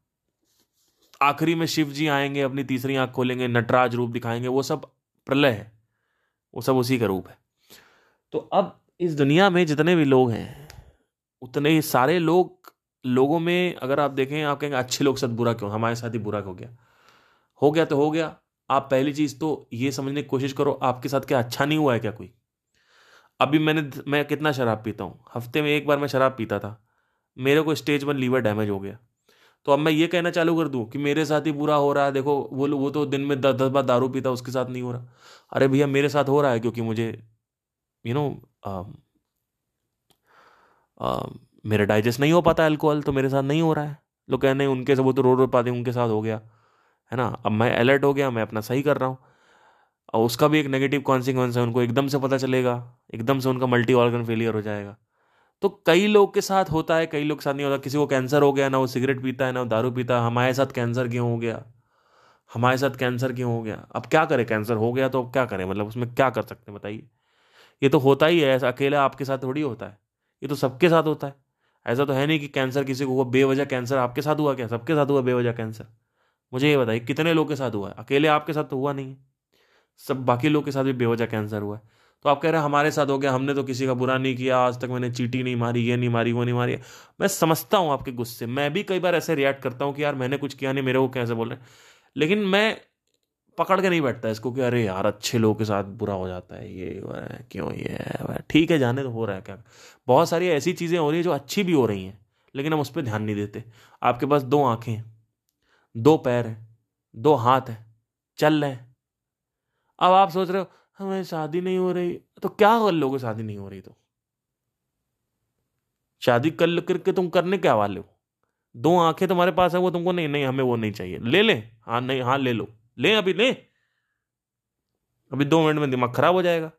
आखिरी में शिव जी आएँगे, अपनी तीसरी आँख खोलेंगे, नटराज रूप दिखाएँगे, वो सब प्रलय है। वो सब उसी का रूप है। तो अब इस दुनिया में जितने भी लोग हैं, उतने ही सारे लोग लोगों में अगर आप देखें, आप कहेंगे, अच्छे लोग साथ बुरा क्यों? हमारे साथ ही बुरा हो गया हो गया तो हो गया। आप पहली चीज़ तो ये समझने की कोशिश करो, आपके साथ क्या अच्छा नहीं हुआ है क्या कोई? अभी मैंने मैं कितना शराब पीता हूँ? हफ़्ते में एक बार मैं शराब पीता था। मेरे को स्टेज वन लीवर डैमेज हो गया। तो अब मैं ये कहना चालू कर दूँ कि मेरे साथ ही बुरा हो रहा है। देखो, वो वो तो दिन में दस दस बार दारू पीता उसके साथ नहीं हो रहा। अरे भैया, मेरे साथ हो रहा है क्योंकि मुझे यू नो मेरा डाइजेस्ट नहीं हो पाता अल्कोहल तो मेरे साथ नहीं हो रहा है। लोग कहने उनके से वो तो रो रो पाते उनके साथ हो गया। है ना? अब मैं अलर्ट हो गया, मैं अपना सही कर रहा हूँ। और उसका भी एक नेगेटिव कॉन्सिक्वेंस है, उनको एकदम से पता चलेगा, एकदम से उनका मल्टी ऑर्गन फेलियर हो जाएगा। तो कई लोग के साथ होता है, कई लोग के साथ नहीं होता। किसी को कैंसर हो गया, ना वो सिगरेट पीता है, ना वो दारू पीता है। हमारे साथ कैंसर क्यों हो गया? हमारे साथ कैंसर क्यों हो गया? अब क्या करें? कैंसर हो गया तो अब क्या करें? मतलब उसमें क्या कर सकते हैं? बताइए। ये तो होता ही है, ऐसा अकेला आपके साथ थोड़ी होता है। ये तो सबके साथ होता है। ऐसा तो है नहीं कि कैंसर किसी को हुआ, बेवजह कैंसर आपके साथ हुआ क्या? सबके साथ हुआ बेवजह कैंसर। मुझे ये बताइए, कितने लोग के साथ हुआ है? अकेले आपके साथ तो हुआ नहीं है। सब बाकी लोग के साथ भी बेवजह कैंसर हुआ है। तो आप कह रहे हैं हमारे साथ हो गया, हमने तो किसी का बुरा नहीं किया, आज तक मैंने चीटी नहीं मारी, ये नहीं मारी, वो नहीं मारी। मैं समझता हूँ आपके गुस्से। मैं भी कई बार ऐसे रिएक्ट करता हूँ कि यार मैंने कुछ किया नहीं, मेरे को कैसे बोल रहे लेकिन मैं पकड़ के नहीं बैठता इसको कि अरे यार, अच्छे लोगों के साथ बुरा हो जाता है, ये क्यों, ये ठीक है, जाने तो हो रहा है क्या? बहुत सारी ऐसी चीज़ें हो रही है जो अच्छी भी हो रही हैं, लेकिन हम उस पर ध्यान नहीं देते। आपके पास दो आँखें हैं, दो पैर हैं, दो हाथ हैं, चल रहे हैं। अब आप सोच रहे हो, हमें शादी नहीं हो रही तो क्या कर लोगे शादी नहीं हो रही तो? शादी कर करके तुम करने क्या वाले हो। दो आँखें तुम्हारे पास है, वो तुमको नहीं नहीं, हमें वो नहीं चाहिए। ले ले हाँ नहीं हाँ ले लो। ले अभी ले। अभी दो मिनट में दिमाग खराब हो जाएगा।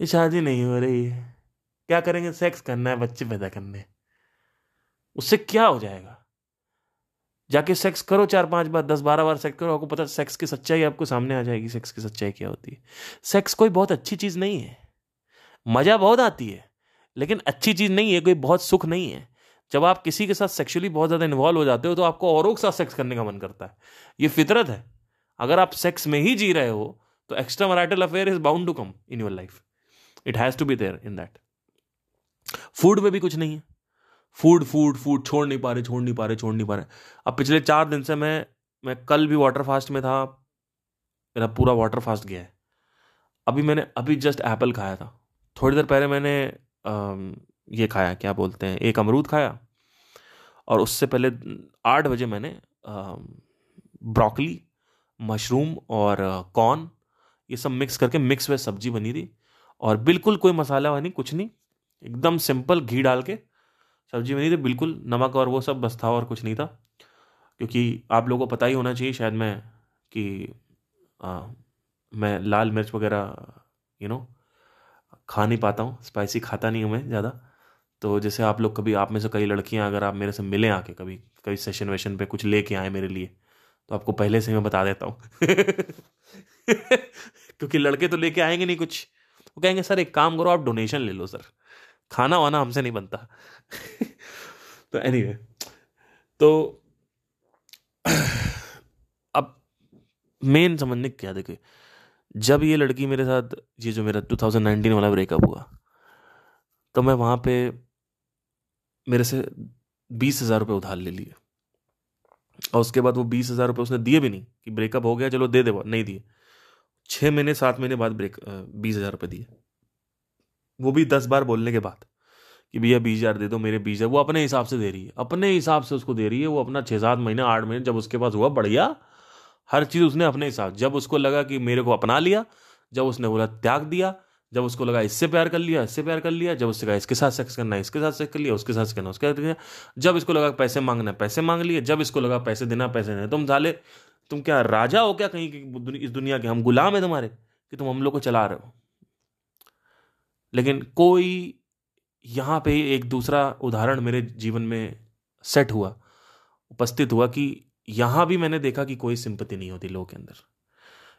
ये शादी नहीं हो रही है। क्या करेंगे? सेक्स करना है, बच्चे पैदा करने उससे क्या हो जाएगा? जाके सेक्स करो चार पाँच बार, दस बारह बार सेक्स करो, आपको पता सेक्स की सच्चाई आपको सामने आ जाएगी सेक्स की सच्चाई क्या होती है। सेक्स कोई बहुत अच्छी चीज़ नहीं है। मज़ा बहुत आती है, लेकिन अच्छी चीज़ नहीं है, कोई बहुत सुख नहीं है। जब आप किसी के साथ सेक्सुअली बहुत ज़्यादा इन्वॉल्व हो जाते हो तो आपको औरों के साथ सेक्स करने का मन करता है। ये फितरत है। अगर आप सेक्स में ही जी रहे हो तो extra marital affair is bound to come in your life it has to be there in that food में भी कुछ नहीं है। फ़ूड फ़ूड फ़ूड छोड़ नहीं पा रहे, छोड़ नहीं पा रहे, छोड़ नहीं पा रहे। अब पिछले चार दिन से मैं मैं कल भी वाटर फास्ट में था। मेरा पूरा वाटर फास्ट गया है। अभी मैंने, अभी जस्ट एप्पल खाया था। थोड़ी देर पहले मैंने ये खाया क्या बोलते हैं एक अमरूद खाया। और उससे पहले आठ बजे मैंने ब्रोकली मशरूम और कॉर्न ये सब मिक्स करके मिक्स वेज सब्ज़ी बनी थी। और बिल्कुल कोई मसाला बनी कुछ नहीं एकदम सिंपल घी डाल के सब्ज़ी बनी थी बिल्कुल नमक और वो सब बस था और कुछ नहीं था। क्योंकि आप लोगों को पता ही होना चाहिए शायद मैं कि आ, मैं लाल मिर्च वगैरह यू नो खा नहीं पाता हूँ स्पाइसी खाता नहीं हूँ मैं ज़्यादा। तो जैसे आप लोग कभी आप में से कई लड़कियाँ अगर आप मेरे से मिले आके कभी कभी सेशन वेशन पे कुछ लेके आए मेरे लिए तो आपको पहले से मैं बता देता हूँ। *laughs* क्योंकि लड़के तो लेके आएँगे नहीं कुछ। वो कहेंगे सर एक काम करो आप डोनेशन ले लो सर। खाना वाना हमसे नहीं बनता। *laughs* तो एनी anyway, तो *clears throat* अब मेन समझने क्या देखिए जब ये लड़की मेरे साथ ये जो मेरा 2019 वाला ब्रेकअप हुआ तो मैं वहाँ पे मेरे से बीस हज़ार रुपये उधार ले लिए। और उसके बाद वो बीस हज़ार रुपये उसने दिए भी नहीं कि ब्रेकअप हो गया, चलो दे दे, नहीं दिए। छः महीने, सात महीने बाद ब्रेक बीस हज़ार रुपये दिए। वो भी दस बार बोलने के बाद कि भैया बीस हज़ार दे दो, मेरे बीस हज़ार, वो अपने हिसाब से दे रही है। अपने हिसाब से उसको दे रही है, वो अपना छः सात महीने, आठ महीने, जब उसके पास हुआ, बढ़िया। हर चीज़ उसने अपने हिसाब, जब उसको लगा कि मेरे को अपना लिया, जब उसने बोला, त्याग दिया जब उसको लगा इससे प्यार कर लिया, इससे प्यार कर लिया, जब उससे कहा इसके साथ सेक्स करना है, इसके साथ सेक्स कर लिया, उसके साथ करना उसके साथ जब इसको लगा पैसे मांगना पैसे मांग लिए, जब इसको लगा पैसे देना पैसे देना तुम साले, तुम क्या राजा हो क्या कहीं इस दुनिया के? हम गुलाम है तुम्हारे, कि तुम हम लोग को चला रहे हो। लेकिन कोई यहाँ पे एक दूसरा उदाहरण मेरे जीवन में सेट हुआ, उपस्थित हुआ कि यहाँ भी मैंने देखा कि कोई सिंपति नहीं होती लोगों के अंदर।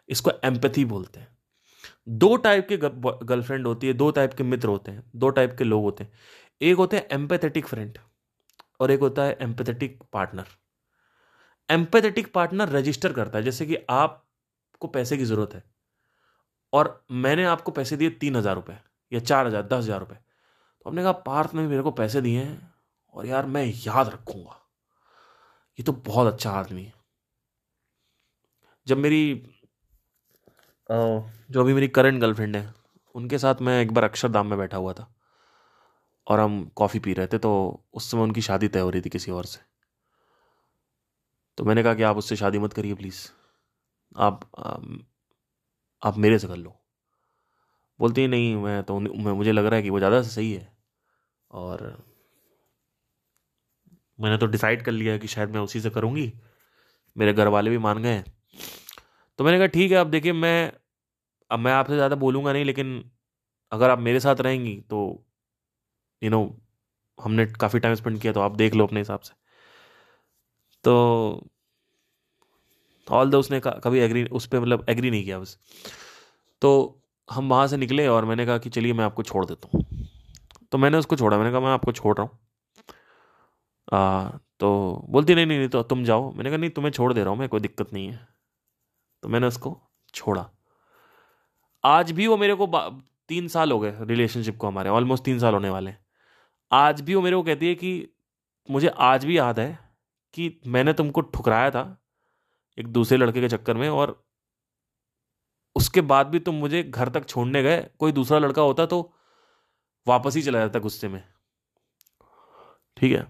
इसको एम्पथी बोलते हैं। दो टाइप के गर्लफ्रेंड होती है, दो टाइप के मित्र होते हैं, दो टाइप के लोग होते हैं। एक होते हैं एम्पेथेटिक फ्रेंड और एक होता है empathetic partner empathetic partner register करता है, जैसे कि आपको पैसे की ज़रूरत है और मैंने आपको पैसे दिए तीन हज़ार रुपये या चार हज़ार, दस हज़ार रुपये तो हमने कहा, पार्थ ने मेरे को पैसे दिए हैं और यार मैं याद रखूँगा। ये तो बहुत अच्छा आदमी है। जब मेरी जो अभी मेरी करंट गर्लफ्रेंड है, उनके साथ मैं एक बार अक्षरधाम में बैठा हुआ था, और हम कॉफ़ी पी रहे थे तो उस समय उनकी शादी तय हो रही थी किसी और से। तो मैंने कहा कि आप उससे शादी मत करिए प्लीज़ आप आप मेरे से कर लो। बोलती ही, नहीं, मैं तो मैं, मुझे लग रहा है कि वो ज़्यादा से सही है। और मैंने तो डिसाइड कर लिया कि शायद मैं उसी से करूँगी। मेरे घर वाले भी मान गए तो मैंने कहा, ठीक है, अब देखिए, मैं, अब मैं आपसे ज़्यादा बोलूँगा नहीं, लेकिन अगर आप मेरे साथ रहेंगी तो यू नो हमने काफ़ी टाइम स्पेंड किया तो आप देख लो अपने हिसाब से। तो ऑल द उसने कभी एग्री उस पर मतलब एग्री नहीं किया बस। तो हम वहाँ से निकले और मैंने कहा कि, चलिए, मैं आपको छोड़ देता हूँ। तो मैंने उसको छोड़ा, मैंने कहा, मैं आपको छोड़ रहा हूँ। तो बोलती, नहीं नहीं नहीं तो तुम जाओ। मैंने कहा, नहीं, तुम्हें छोड़ दे रहा हूँ मैं, कोई दिक्कत नहीं है। तो मैंने उसको छोड़ा। आज भी वो मेरे को तीन साल हो गए रिलेशनशिप को हमारे ऑलमोस्ट तीन साल होने वाले हैं। आज भी वो मेरे को कहती है कि मुझे आज भी याद है कि मैंने तुमको ठुकराया था एक दूसरे लड़के के चक्कर में और उसके बाद भी तुम मुझे घर तक छोड़ने गए। कोई दूसरा लड़का होता तो वापस ही चला जाता गुस्से में। ठीक है?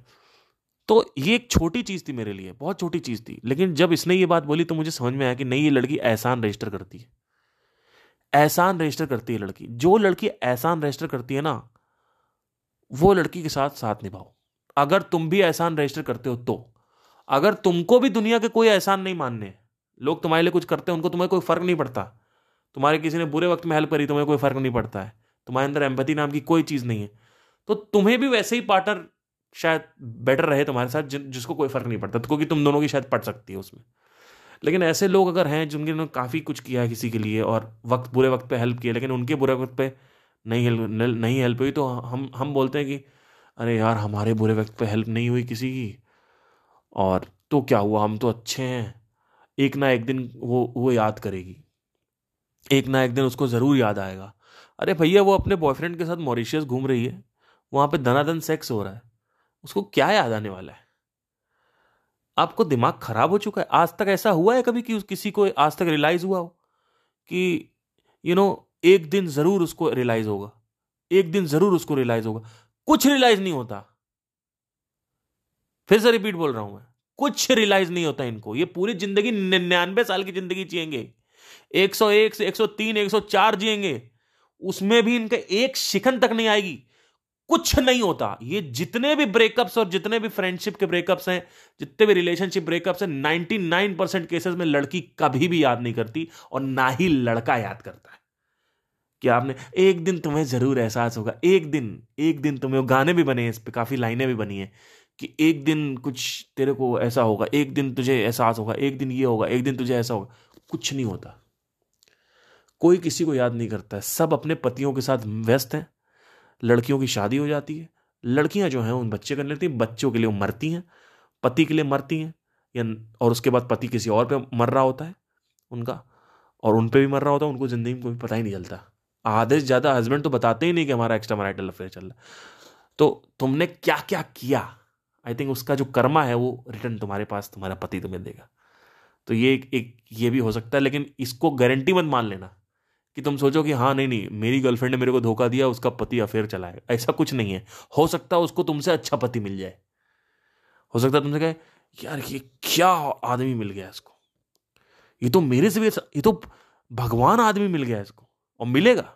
तो ये एक छोटी चीज़ थी मेरे लिए, बहुत छोटी चीज़ थी। लेकिन जब इसने ये बात बोली तो मुझे समझ में आया कि नहीं, ये लड़की एहसान रजिस्टर करती है। एहसान रजिस्टर करती है लड़की। जो लड़की एहसान रजिस्टर करती है ना, वो लड़की के साथ साथ निभाओ। अगर तुम भी एहसान रजिस्टर करते हो तो। अगर तुमको भी दुनिया के कोई एहसान नहीं मानने लोग तुम्हारे लिए कुछ करते हैं, उनको तुम्हें कोई फ़र्क नहीं पड़ता। तुम्हारे किसी ने बुरे वक्त में हेल्प करी, तुम्हें कोई फ़र्क नहीं पड़ता है। तुम्हारे अंदर एम्पति नाम की कोई चीज़ नहीं है। तो तुम्हें भी वैसे ही पार्टनर शायद बेटर रहे तुम्हारे साथ, जिन, जिसको कोई फ़र्क नहीं पड़ता तो क्योंकि तुम दोनों की शायद पड़ सकती है उसमें। लेकिन ऐसे लोग अगर हैं, जिनके काफ़ी कुछ किया है किसी के लिए, और वक्त, बुरे वक्त पे हेल्प किया लेकिन उनके बुरे वक्त पे नहीं हेल्प नहीं हेल्प हुई तो हम हम बोलते हैं कि, अरे यार, हमारे बुरे वक्त पे हेल्प नहीं हुई किसी की। और तो क्या हुआ, हम तो अच्छे हैं। एक ना एक दिन वो वो याद करेगी। एक ना एक दिन उसको ज़रूर याद आएगा। अरे भैया, वो अपने बॉयफ्रेंड के साथ मॉरिशियस घूम रही है। वहाँ पे धनाधन सेक्स हो रहा है। उसको क्या याद आने वाला है? आपको दिमाग खराब हो चुका है। आज तक ऐसा हुआ है कभी कि किसी को आज तक रियलाइज़ हुआ हो? कि यू नो एक दिन ज़रूर उसको रियलाइज़ होगा। एक दिन ज़रूर उसको रियलाइज़ होगा। कुछ रियलाइज़ नहीं होता। फिर से रिपीट बोल रहा हूँ मैं। कुछ रियलाइज़ नहीं होता इनको। ये पूरी ज़िंदगी निन्यानवे साल की ज़िंदगी जिएँगे। 101 से 103 104 जिएँगे। उसमें भी इनका एक शिखन तक नहीं आएगी। कुछ नहीं होता। ये जितने भी ब्रेकअप्स और जितने भी फ्रेंडशिप के ब्रेकअप्स हैं, जितने भी रिलेशनशिप ब्रेकअप्स हैं 99 परसेंट केसेस में लड़की कभी भी याद नहीं करती और ना ही लड़का याद करता है। कि आपने, एक दिन तुम्हें ज़रूर एहसास होगा, एक दिन एक दिन तुम्हें गाने भी बने इस पर काफ़ी लाइनें भी बनी है, कि एक दिन कुछ तेरे को ऐसा होगा, एक दिन तुझे एहसास होगा, एक दिन ये होगा, एक दिन तुझे ऐसा होगा, कुछ नहीं होता। कोई किसी को याद नहीं करता है, सब अपने पतियों के साथ व्यस्त हैं लड़कियों की शादी हो जाती है। लड़कियाँ जो हैं उन बच्चे कर लेती हैं। बच्चों के लिए वो मरती हैं। पति के लिए मरती हैं। या और उसके बाद पति किसी और पे मर रहा होता है उनका और उन पे भी मर रहा होता है उनको ज़िंदगी में कोई पता ही नहीं चलता। आधे से ज़्यादा हस्बैंड तो बताते ही नहीं कि हमारा एक्स्ट्रा मराइटल अफेयर चल रहा है। तो तुमने क्या क्या? किया आई थिंक उसका जो कर्मा है वो रिटर्न तुम्हारे पास तुम्हारा पति तुम्हें देगा। तो ये एक, एक ये भी हो सकता है लेकिन इसको गारंटी मत मान लेना। कि तुम सोचो कि हाँ नहीं नहीं, मेरी गर्लफ्रेंड ने मेरे को धोखा दिया, उसका पति अफेयर चलाए ऐसा कुछ नहीं है। हो सकता उसको तुमसे अच्छा पति मिल जाए। हो सकता है तुमसे कहे, यार, ये क्या आदमी मिल गया इसको? ये तो मेरे से भी ये तो भगवान आदमी मिल गया इसको, और मिलेगा।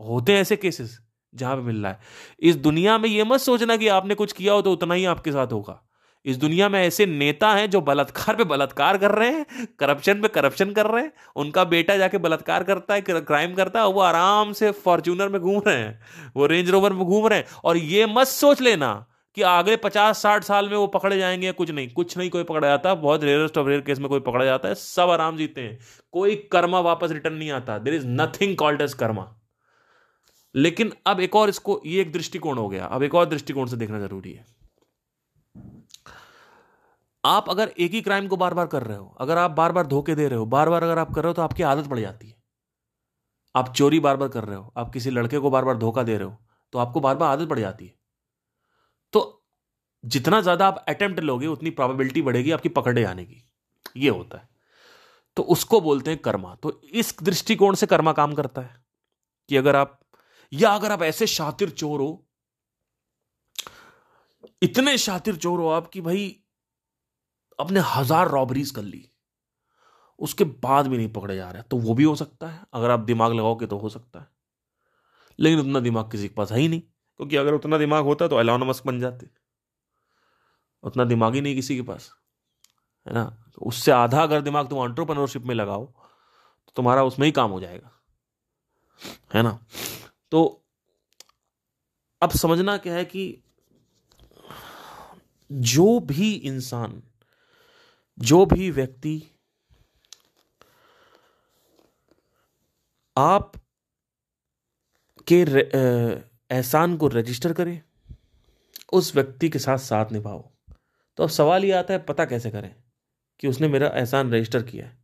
होते हैं ऐसे केसेस जहाँ पे मिल रहा है। इस दुनिया में ये मत सोचना कि आपने कुछ किया हो तो उतना ही आपके साथ होगा। इस दुनिया में ऐसे नेता हैं जो बलात्कार पे बलात्कार कर रहे हैं, करप्शन पे करप्शन कर रहे हैं, उनका बेटा जाके बलात्कार करता है क्राइम करता है, वो आराम से फॉर्च्यूनर में घूम रहे हैं, वो रेंज रोवर में घूम रहे हैं। और ये मत सोच लेना कि अगले पचास साठ साल में वो पकड़े जाएँगे या कुछ नहीं। कुछ नहीं कोई पकड़ा जाता, बहुत रेयरेस्ट ऑफ़ रेयर केस में कोई पकड़ा जाता है, सब आराम जीते हैं। कोई कर्मा वापस रिटर्न नहीं आता। There is nothing called as karma. लेकिन अब एक और इसको, ये एक दृष्टिकोण हो गया। अब एक और दृष्टिकोण से देखना ज़रूरी है। आप अगर एक ही क्राइम को बार बार कर रहे हो, अगर आप बार बार धोखे दे रहे हो बार बार अगर आप कर रहे हो तो आपकी आदत पड़ जाती है। आप चोरी बार बार कर रहे हो, आप किसी लड़के को बार बार धोखा दे रहे हो तो आपको बार बार आदत पड़ जाती है। तो जितना ज़्यादा आप अटेम्प्ट लोगे, उतनी प्रोबेबिलिटी बढ़ेगी, आपकी पकड़े आने की। ये होता है। तो उसको बोलते हैं कर्मा। तो इस दृष्टिकोण से कर्मा काम करता है कि अगर आप, या अगर आप ऐसे शातिर चोर हो, इतने शातिर चोर हो आप कि भाई अपने हज़ार रॉबरीज कर ली। उसके बाद भी नहीं पकड़े जा रहे। तो वो भी हो सकता है। अगर आप दिमाग लगाओगे तो हो सकता है। लेकिन उतना दिमाग किसी के पास है ही नहीं। क्योंकि अगर उतना दिमाग होता तो एलॉन मस्क बन जाते। उतना दिमाग ही नहीं किसी के पास। है ना? तो उससे आधा अगर दिमाग तुम ऑन्टरप्रनोरशिप में लगाओ तो तुम्हारा उसमें ही काम हो जाएगा। है ना? तो अब समझना क्या है कि जो भी इंसान जो भी व्यक्ति आप के एहसान को रजिस्टर करें, उस व्यक्ति के साथ साथ निभाओ। तो अब सवाल ये आता है, पता कैसे करें कि उसने मेरा एहसान रजिस्टर किया है?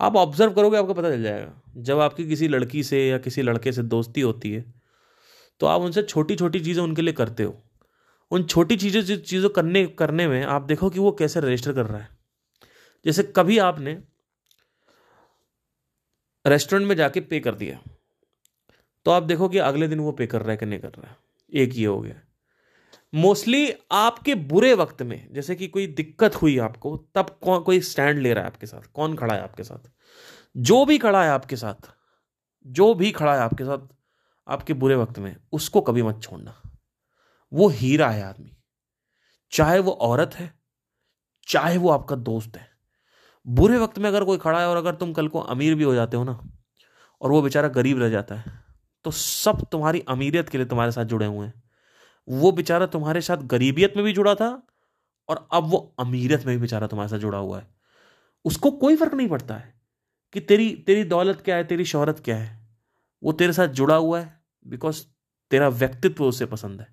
आप ऑब्ज़र्व करोगे, आपको पता चल जाएगा। जब आपकी किसी लड़की से या किसी लड़के से दोस्ती होती है तो आप उनसे छोटी छोटी चीज़ें उनके लिए करते हो। उन छोटी चीज़ों चीज़ों करने करने में आप देखो कि वो कैसे रजिस्टर कर रहा है। जैसे कभी आपने रेस्टोरेंट में जाके पे कर दिया तो आप देखो कि अगले दिन वो पे कर रहा है कि नहीं कर रहा है। एक ये हो गया। मोस्टली आपके बुरे वक्त में, जैसे कि कोई दिक्कत हुई आपको, तब कौन कोई स्टैंड ले रहा है आपके साथ, कौन खड़ा है आपके साथ? जो भी खड़ा है आपके साथ, जो भी खड़ा है आपके साथ, आपके बुरे वक्त में, उसको कभी मत छोड़ना। वो हीरा है आदमी। चाहे वो औरत है, चाहे वो आपका दोस्त है बुरे वक्त में अगर कोई खड़ा है और अगर तुम कल को अमीर भी हो जाते हो ना, और वो बेचारा गरीब रह जाता है तो सब तुम्हारी अमीरियत के लिए तुम्हारे साथ जुड़े हुए हैं। वो बेचारा तुम्हारे साथ गरीबियत में भी जुड़ा था, और अब वो अमीरियत में भी बेचारा तुम्हारे साथ जुड़ा हुआ है। उसको कोई फ़र्क नहीं पड़ता है कि तेरी तेरी दौलत क्या है, तेरी शोहरत क्या है। वो तेरे साथ जुड़ा हुआ है बिकॉज़ तेरा व्यक्तित्व उसे पसंद है।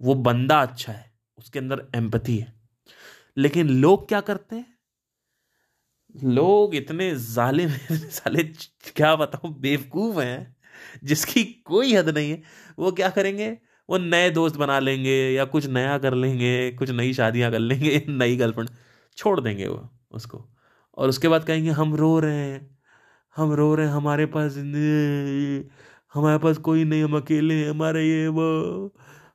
वो बंदा अच्छा है, उसके अंदर एम्पथी है। लेकिन लोग क्या करते हैं? लोग इतने जालिम साले क्या बताऊँ, बेवकूफ़ हैं, जिसकी कोई हद नहीं है। वो क्या करेंगे? वो नए दोस्त बना लेंगे या कुछ नया कर लेंगे, कुछ नई शादियाँ कर लेंगे, *laughs* नई गर्लफ्रेंड छोड़ देंगे वो उसको। और उसके बाद कहेंगे, हम रो रहे हैं, हम रो रहे हैं, हमारे पास हमारे पास कोई नहीं, हम अकेले हैं, हमारे ये वो,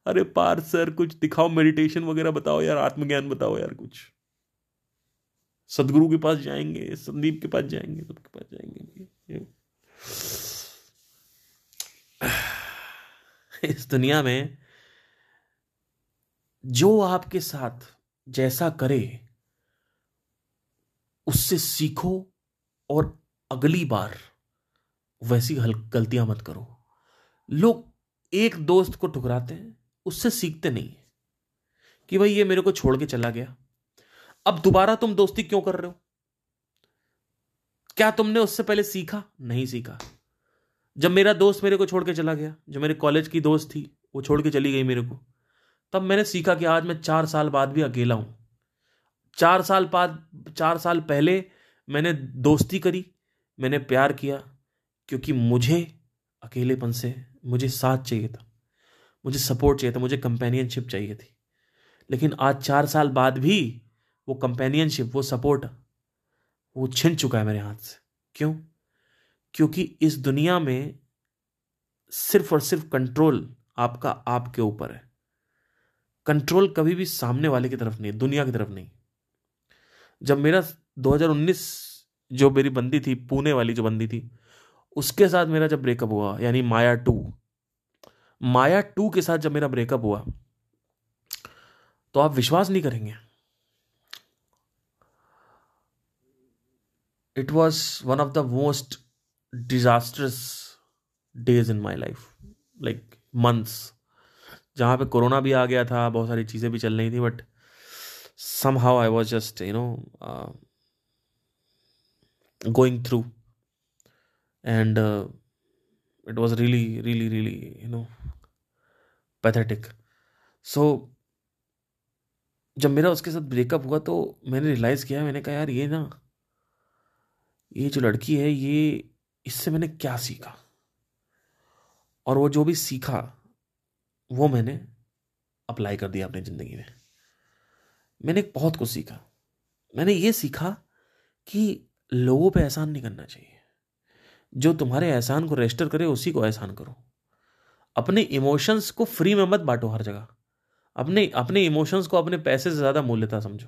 अरे पार सर कुछ दिखाओ मेडिटेशन वगैरह बताओ यार, आत्मज्ञान बताओ यार कुछ। सदगुरु के पास जाएँगे, संदीप के पास जाएँगे, सबके पास जाएँगे। इस दुनिया में जो आपके साथ जैसा करे, उससे सीखो और अगली बार वैसी गलतियाँ मत करो। लोग एक दोस्त को ठुकराते हैं, उससे सीखते नहीं कि भाई ये मेरे को छोड़ के चला गया। अब दोबारा तुम दोस्ती क्यों कर रहे हो? क्या तुमने उससे पहले सीखा? नहीं सीखा। जब मेरा दोस्त मेरे को छोड़ के चला गया जो मेरे कॉलेज की दोस्त थी, वो छोड़ के चली गई मेरे को, तब मैंने सीखा कि आज मैं चार साल बाद भी अकेला हूँ। चार साल बाद, चार साल पहले मैंने दोस्ती करी, मैंने प्यार किया, क्योंकि मुझे अकेलेपन से, मुझे साथ चाहिए था, मुझे सपोर्ट चाहिए था, मुझे कंपेनियनशिप चाहिए थी। लेकिन आज चार साल बाद भी वो कंपेनियनशिप वो सपोर्ट वो छिन चुका है मेरे हाथ से। क्यों? क्योंकि इस दुनिया में सिर्फ़ और सिर्फ़ कंट्रोल आपका आपके ऊपर है। कंट्रोल कभी भी सामने वाले की तरफ़ नहीं, दुनिया की तरफ़ नहीं। जब मेरा 2019 जो मेरी बंदी थी, पुणे वाली जो बंदी थी, उसके साथ मेरा जब ब्रेकअप हुआ, यानी माया टू माया टू के साथ जब मेरा ब्रेकअप हुआ तो आप विश्वास नहीं करेंगे। It was one of the most disasters days in my life like months जहाँ पे कोरोना भी आ गया था, बहुत सारी चीज़ें भी चल रही थी but somehow I was just you know going through and it was really really really you know pathetic so जब मेरा उसके साथ ब्रेकअप हुआ तो मैंने रियलाइज़ किया, मैंने कहा, यार, ये ना ये जो लड़की है, ये इससे मैंने क्या सीखा? और वो जो भी सीखा, वो मैंने अप्लाई कर दिया अपनी ज़िंदगी में। मैंने बहुत कुछ सीखा। मैंने ये सीखा कि लोगों पे एहसान नहीं करना चाहिए। जो तुम्हारे एहसान को रजिस्टर करे, उसी को एहसान करो। अपने इमोशंस को फ्री में मत बांटो हर जगह। अपने अपने इमोशंस को अपने पैसे से ज़्यादा मूल्यता समझो।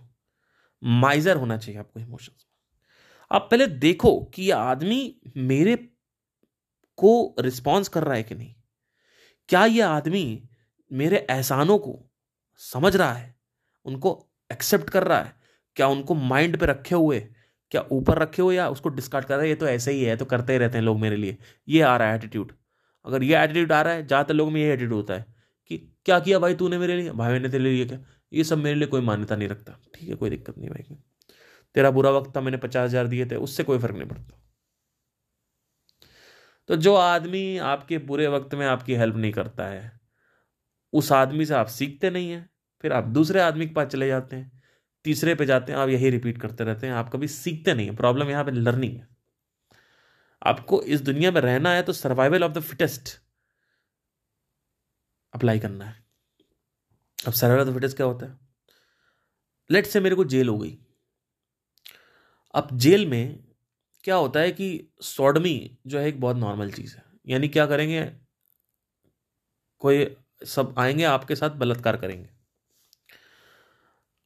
माइजर होना चाहिए आपको इमोशंस आप पहले देखो कि यह आदमी मेरे को रिस्पॉन्स कर रहा है कि नहीं। क्या यह आदमी मेरे एहसानों को समझ रहा है? उनको एक्सेप्ट कर रहा है? क्या उनको माइंड पे रखे हुए, क्या ऊपर रखे हुए या उसको डिस्कार्ड कर रहा है? ये तो ऐसे ही है तो करते ही रहते हैं लोग मेरे लिए। ये आ रहा है एटीट्यूड अगर ये एटीट्यूड आ रहा है, ज़्यादातर लोग में ये एटीट्यूड होता है कि क्या किया भाई तूने मेरे लिए? भाई मैंने तेरे लिए क्या। ये सब मेरे लिए कोई मान्यता नहीं रखता। ठीक है, कोई दिक्कत नहीं भाई। तेरा बुरा वक्त था, मैंने पचास हज़ार दिए थे, उससे कोई फ़र्क नहीं पड़ता। तो जो आदमी आपके बुरे वक्त में आपकी हेल्प नहीं करता है, उस आदमी से आप सीखते नहीं हैं, फिर आप दूसरे आदमी के पास चले जाते हैं, तीसरे पे जाते हैं, आप यही रिपीट करते रहते हैं, आप कभी सीखते नहीं है, प्रॉब्लम यहाँ पे लर्निंग है। आपको इस दुनिया में रहना है तो survival of the fittest apply करना है। अब सर्वाइवल ऑफ़ द फिटेस्ट क्या होता है? लेट से मेरे को जेल हो गई। अब जेल में क्या होता है कि सोडमी जो है एक बहुत नॉर्मल चीज़ है। यानी क्या करेंगे? कोई सब आएँगे, आपके साथ बलात्कार करेंगे।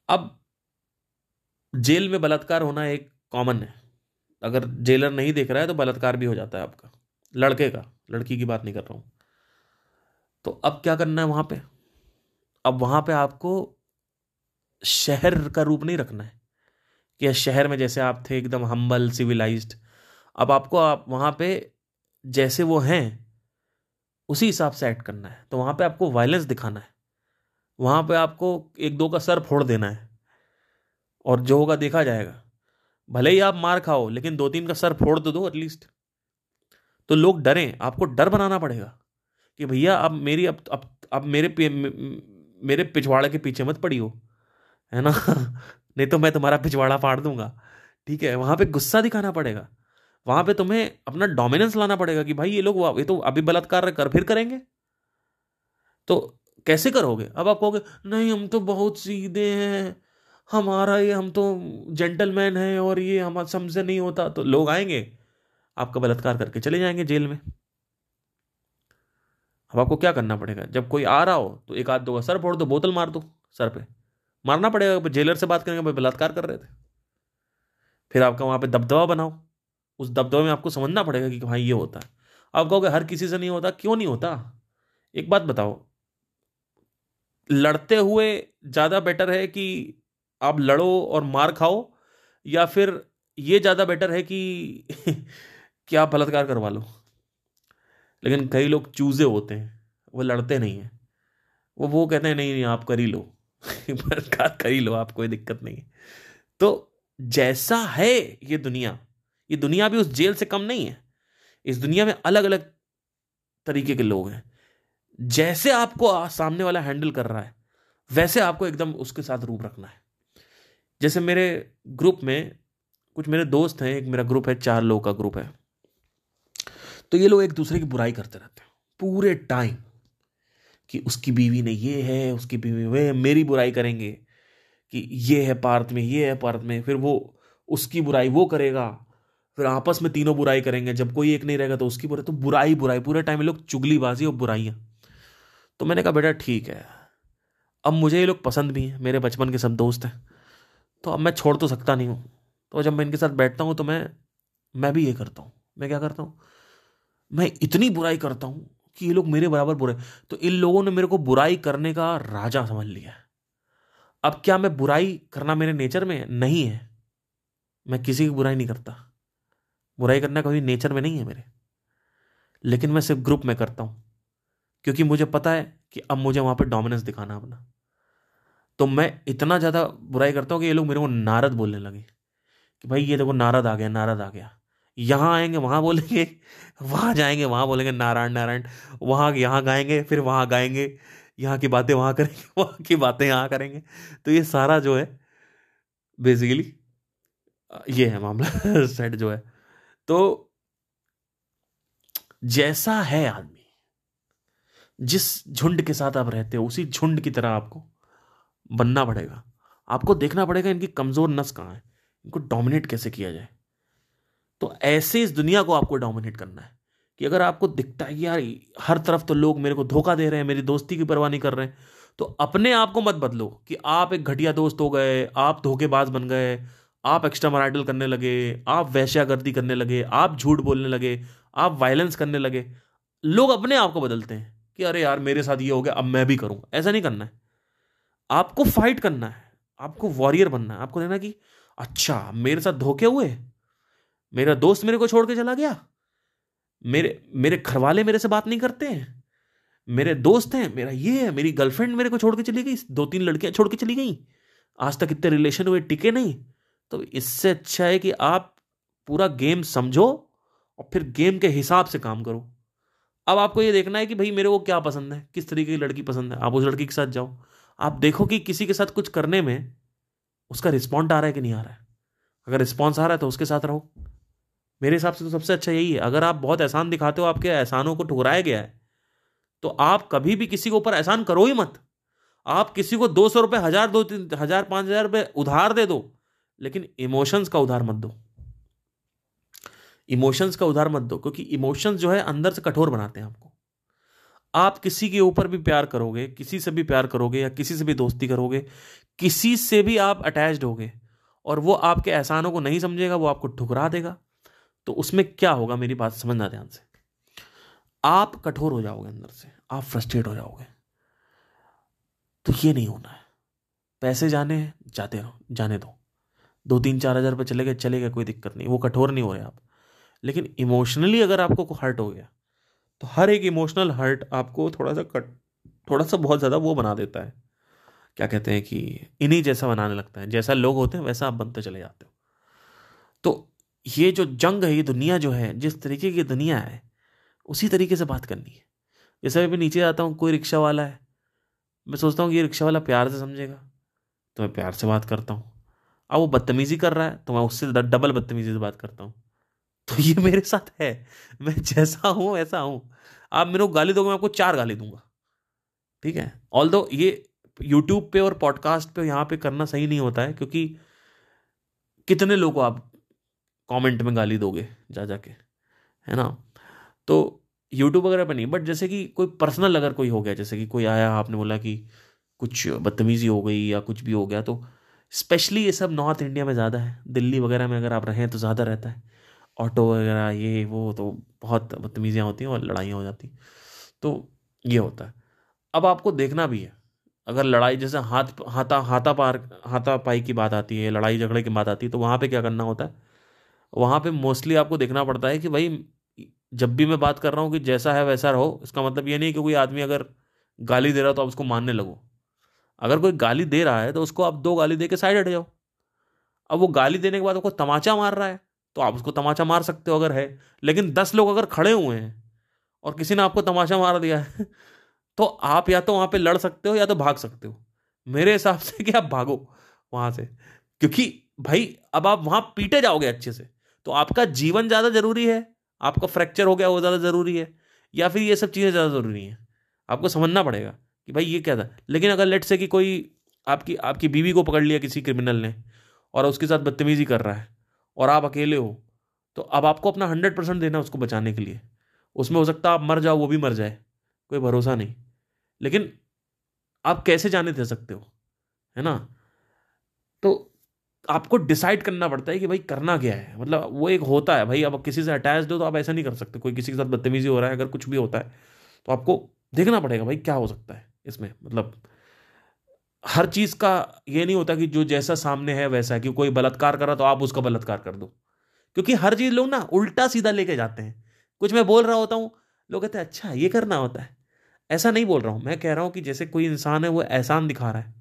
अब जेल में बलात्कार होना एक कॉमन है। अगर जेलर नहीं देख रहा है तो बलात्कार भी हो जाता है आपका। लड़के का, लड़की की बात नहीं कर रहा हूँ। तो अब क्या करना है वहाँ पे? अब वहाँ पे आपको शहर का रूप नहीं रखना है। कि शहर में जैसे आप थे एकदम हम्बल सिविलाइज्ड अब आपको आप वहाँ पे जैसे वो हैं, उसी हिसाब से एक्ट करना है। तो वहाँ पे आपको वायलेंस दिखाना है। वहाँ पे आपको एक दो का सर फोड़ देना है। और जो होगा देखा जाएगा। भले ही आप मार खाओ, लेकिन दो तीन का सर फोड़ तो दो एटलीस्ट तो लोग डरें। आपको डर बनाना पड़ेगा कि भैया, अब मेरी अब अब अब मेरे मेरे पिछवाड़े के पीछे मत पड़ी हो है ना? नहीं तो मैं तुम्हारा पिछवाड़ा फाड़ दूँगा। ठीक है, वहाँ पे गुस्सा दिखाना पड़ेगा। वहाँ पे तुम्हें अपना डोमिनेंस लाना पड़ेगा कि भाई ये लोग ये तो अभी बलात्कार कर, फिर करेंगे। तो कैसे करोगे? अब आप कहोगे, नहीं, हम तो बहुत सीधे हैं। हमारा ये, हम तो जेंटलमैन है और ये हम हमसे नहीं होता। तो लोग आएँगे, आपका बलात्कार करके चले जाएँगे जेल में। अब आपको क्या करना पड़ेगा? जब कोई आ रहा हो तो एक आध दो सर फोड़ दो, बोतल मार दो सर पे। मारना पड़ेगा जेलर से बात करेंगे भाई बलात्कार कर रहे थे। फिर आपका वहाँ पे दबदबा बनाओ। उस दबदबे में आपको समझना पड़ेगा कि भाई ये होता है। आप कहोगे, हर किसी से नहीं होता। क्यों नहीं होता? एक बात बताओ। लड़ते हुए ज़्यादा बेटर है कि आप लड़ो और मार खाओ, या फिर ये ज़्यादा बेटर है कि *laughs* कि आप बलात्कार करवा लो। लेकिन कई लोग चूजे होते हैं। वो लड़ते नहीं हैं। वो वो कहते हैं, नहीं नहीं, आप कर ही लो। *laughs* बलात्कार कर ही लो, आप, कोई दिक्कत नहीं तो जैसा है ये दुनिया ये दुनिया भी उस जेल से कम नहीं है। इस दुनिया में अलग अलग तरीके के लोग हैं। जैसे आपको सामने वाला हैंडल कर रहा है, वैसे आपको एकदम उसके साथ रूप रखना है। जैसे मेरे ग्रुप में कुछ मेरे दोस्त हैं, एक मेरा ग्रुप है, चार लोगों का ग्रुप है। तो ये लोग एक दूसरे की बुराई करते रहते हैं, पूरे टाइम। कि उसकी बीवी ने ये है, उसकी बीवी वे, मेरी बुराई करेंगे, कि ये है पार्थ में, ये है पार्थ में, फिर वो उसकी बुराई वो करेगा। फिर आपस में तीनों बुराई करेंगे, जब कोई एक नहीं रहेगा तो उसकी बुराई तो बुराई बुराई, पूरे टाइम में लोग चुगलीबाजी और बुराइयाँ। तो मैंने कहा, बेटा, ठीक है। अब मुझे ये लोग पसंद भी हैं, मेरे बचपन के सब दोस्त हैं तो अब मैं छोड़ तो सकता नहीं हूँ। तो जब मैं इनके साथ बैठता हूँ तो मैं मैं भी ये करता हूँ। मैं क्या करता हूँ? मैं इतनी बुराई करता हूँ कि ये लोग मेरे बराबर बुरे तो इन लोगों ने मेरे को बुराई करने का राजा समझ लिया अब क्या मैं बुराई करना मेरे नेचर में नहीं है? मैं किसी की बुराई नहीं करता। बुराई करना कभी नेचर में नहीं है मेरे। लेकिन मैं सिर्फ़ ग्रुप में करता हूँ। क्योंकि मुझे पता है कि अब मुझे वहाँ पर डोमिनेंस दिखाना अपना। तो मैं इतना ज़्यादा बुराई करता हूँ कि ये लोग मेरे को नारद बोलने लगे। कि भाई, ये देखो नारद आ गया, नारद आ गया। यहाँ आएँगे, वहाँ बोलेंगे, वहाँ जाएँगे, वहाँ बोलेंगे, नारायण नारायण, वहाँ, यहाँ गाएँगे, फिर वहाँ गाएँगे, यहाँ की बातें वहाँ करेंगे, *laughs* वहाँ की बातें यहाँ करेंगे। तो ये सारा जो है बेसिकली ये है मामला *laughs* सेट जो है। तो जैसा है आदमी, जिस झुंड के साथ आप रहते हो, उसी झुंड की तरह आपको बनना पड़ेगा। आपको देखना पड़ेगा इनकी कमज़ोर नस कहाँ है, इनको डोमिनेट कैसे किया जाए। तो ऐसे इस दुनिया को आपको डोमिनेट करना है कि अगर आपको दिखता है कि यार, हर तरफ़ तो लोग मेरे को धोखा दे रहे हैं, मेरी दोस्ती की परवाह नहीं कर रहे हैं तो अपने आप को मत बदलो कि आप एक घटिया दोस्त हो गए, आप धोखेबाज बन गए, आप एक्स्ट्रा मराइडल करने लगे, आप वैश्यागर्दी करने लगे, आप झूठ बोलने लगे, आप वायलेंस करने लगे। लोग अपने आप को बदलते हैं कि अरे यार, मेरे साथ ये हो गया, अब मैं भी करूँ। ऐसा नहीं करना है। आपको फाइट करना है, आपको वॉरियर बनना है, आपको देना कि अच्छा मेरे साथ धोखे हुए? मेरा दोस्त मेरे को छोड़ के चला गया। मेरे मेरे घर वाले मेरे से बात नहीं करते हैं। मेरे दोस्त हैं, मेरा ये है, मेरी गर्लफ्रेंड मेरे को छोड़ के चली गई। दो तीन लड़कियाँ छोड़ के चली गई। आज तक इतने रिलेशन हुए, टिके नहीं। तो इससे अच्छा है कि आप पूरा गेम समझो और फिर गेम के हिसाब से काम करो। अब आपको ये देखना है कि भाई मेरे को क्या पसंद है, किस तरीके की लड़की पसंद है। आप उस लड़की के साथ जाओ। आप देखो कि किसी के साथ कुछ करने में उसका रिस्पॉन्ड आ रहा है कि नहीं आ रहा है। अगर रिस्पॉन्स आ रहा है तो उसके साथ रहो। मेरे हिसाब से तो सबसे अच्छा यही है। अगर आप बहुत एहसान दिखाते हो, आपके एहसानों को ठुकराया गया है तो आप कभी भी किसी के ऊपर एहसान करो ही मत। आप किसी को दो सौ रुपये हज़ार दो तीन, हज़ार पाँच हज़ार रुपये उधार दे दो, लेकिन इमोशंस का उधार मत दो। इमोशंस का उधार मत दो, क्योंकि इमोशंस जो है अंदर से कठोर बनाते हैं आपको। आप किसी के ऊपर भी प्यार करोगे, किसी से भी प्यार करोगे या किसी से भी दोस्ती करोगे, किसी से भी आप अटैच्ड होगे, और वो आपके एहसानों को नहीं समझेगा, वो आपको ठुकरा देगा। तो उसमें क्या होगा मेरी बात समझना ध्यान से। आप कठोर हो जाओगे अंदर से, आप फ्रस्ट्रेट हो जाओगे। तो ये नहीं होना है। पैसे जाने, जाते रहो, जाने दो। दो, तीन, चार हज़ार रुपये चले गए चले गए, कोई दिक्कत नहीं। वो कठोर नहीं हो रहे आप। लेकिन इमोशनली अगर आपको हर्ट हो गया तो हर एक इमोशनल हर्ट आपको थोड़ा सा कट थोड़ा सा बहुत ज़्यादा वो बना देता है। क्या कहते हैं कि इन्हीं जैसा बनाने लगता है। जैसा लोग होते हैं, वैसा आप बनते चले जाते हो। तो ये जो जंग है, ये दुनिया जो है, जिस तरीके की दुनिया है, उसी तरीके से बात करनी है। जैसे मैं भी नीचे जाता हूँ, कोई रिक्शा वाला है, मैं सोचता हूँ कि ये रिक्शा वाला प्यार से समझेगा तो मैं प्यार से बात करता हूँ। अब वो बदतमीजी कर रहा है तो मैं उससे डबल बदतमीजी से बात करता हूँ। तो ये *laughs* मेरे साथ है, मैं जैसा हूँ, वैसा हूँ। आप मेरे को गाली दोगे, मैं आपको चार गाली दूँगा। ठीक है? ऑल दो ये यूट्यूब पे और पॉडकास्ट पे यहाँ पे करना सही नहीं होता है, क्योंकि कितने लोग आप कमेंट में गाली दोगे जा जाके, है ना? तो यूट्यूब वगैरह पर नहीं बट जैसे कि कोई पर्सनल अगर कोई हो गया, जैसे कि कोई आया, आपने बोला कि कुछ बदतमीज़ी हो गई या कुछ भी हो गया तो स्पेशली ये सब नॉर्थ इंडिया में ज़्यादा है। दिल्ली वगैरह में अगर आप रहें तो ज़्यादा रहता है। ऑटो वगैरह, ये, वो तो बहुत बदतमीज़ियाँ होती हैं और लड़ाइयाँ हो जाती तो ये होता है। अब आपको देखना भी है। अगर लड़ाई, जैसे हाथ, हाथा हाथा पार, हाथा पाई की बात आती है लड़ाई झगड़े की बात आती है तो वहाँ पे क्या करना होता है? वहाँ पे मोस्टली आपको देखना पड़ता है कि भाई, जब भी मैं बात कर रहा हूँ कि जैसा है वैसा रहो, इसका मतलब ये नहीं कि कोई आदमी अगर गाली दे रहा हो तो आप उसको मानने लगो। अगर कोई गाली दे रहा है तो उसको आप दो गाली दे के साइड हट जाओ। अब वो गाली देने के बाद आपको तमाचा मार रहा है तो आप उसको तमाचा मार सकते हो अगर है, लेकिन दस लोग अगर खड़े हुए हैं और किसी ने आपको तमाचा मार दिया है *laughs* तो आप या तो वहाँ पे लड़ सकते हो या तो भाग सकते हो। मेरे हिसाब से कि आप भागो वहाँ से, क्योंकि भाई, अब आप वहाँ पीटे जाओगे अच्छे से। तो आपका जीवन ज़्यादा ज़रूरी है, आपका फ्रैक्चर हो गया वो ज़्यादा ज़रूरी है, या फिर ये सब चीज़ें ज़्यादा ज़रूरी हैं? आपको समझना पड़ेगा कि भाई ये क्या था। लेकिन अगर लेट से कि कोई आपकी आपकी बीवी को पकड़ लिया किसी क्रिमिनल ने और उसके साथ बदतमीज़ी कर रहा है और आप अकेले हो तो अब आपको अपना हंड्रेड परसेंट देना उसको बचाने के लिए। उसमें हो सकता है आप मर जाओ, वो भी मर जाए, कोई भरोसा नहीं। लेकिन आप कैसे जाने दे सकते हो? है ना? आपको डिसाइड करना पड़ता है कि भाई करना क्या है। मतलब वो एक होता है, भाई अब किसी से अटैच हो तो आप ऐसा नहीं कर सकते। कोई किसी के साथ बदतमीजी हो रहा है, अगर कुछ भी होता है तो आपको देखना पड़ेगा भाई क्या हो सकता है इसमें। मतलब हर चीज़ का ये नहीं होता कि जो जैसा सामने है वैसा है, कि कोई बलात्कार कर रहा तो आप उसका बलात्कार कर दो। क्योंकि हर चीज़ लोग ना उल्टा सीधा लेके जाते हैं। कुछ मैं बोल रहा होता हूँ, लोग कहते हैं अच्छा ये करना होता है। ऐसा नहीं बोल रहा हूँ। मैं कह रहा हूँ कि जैसे कोई इंसान है, वो एहसान दिखा रहा है।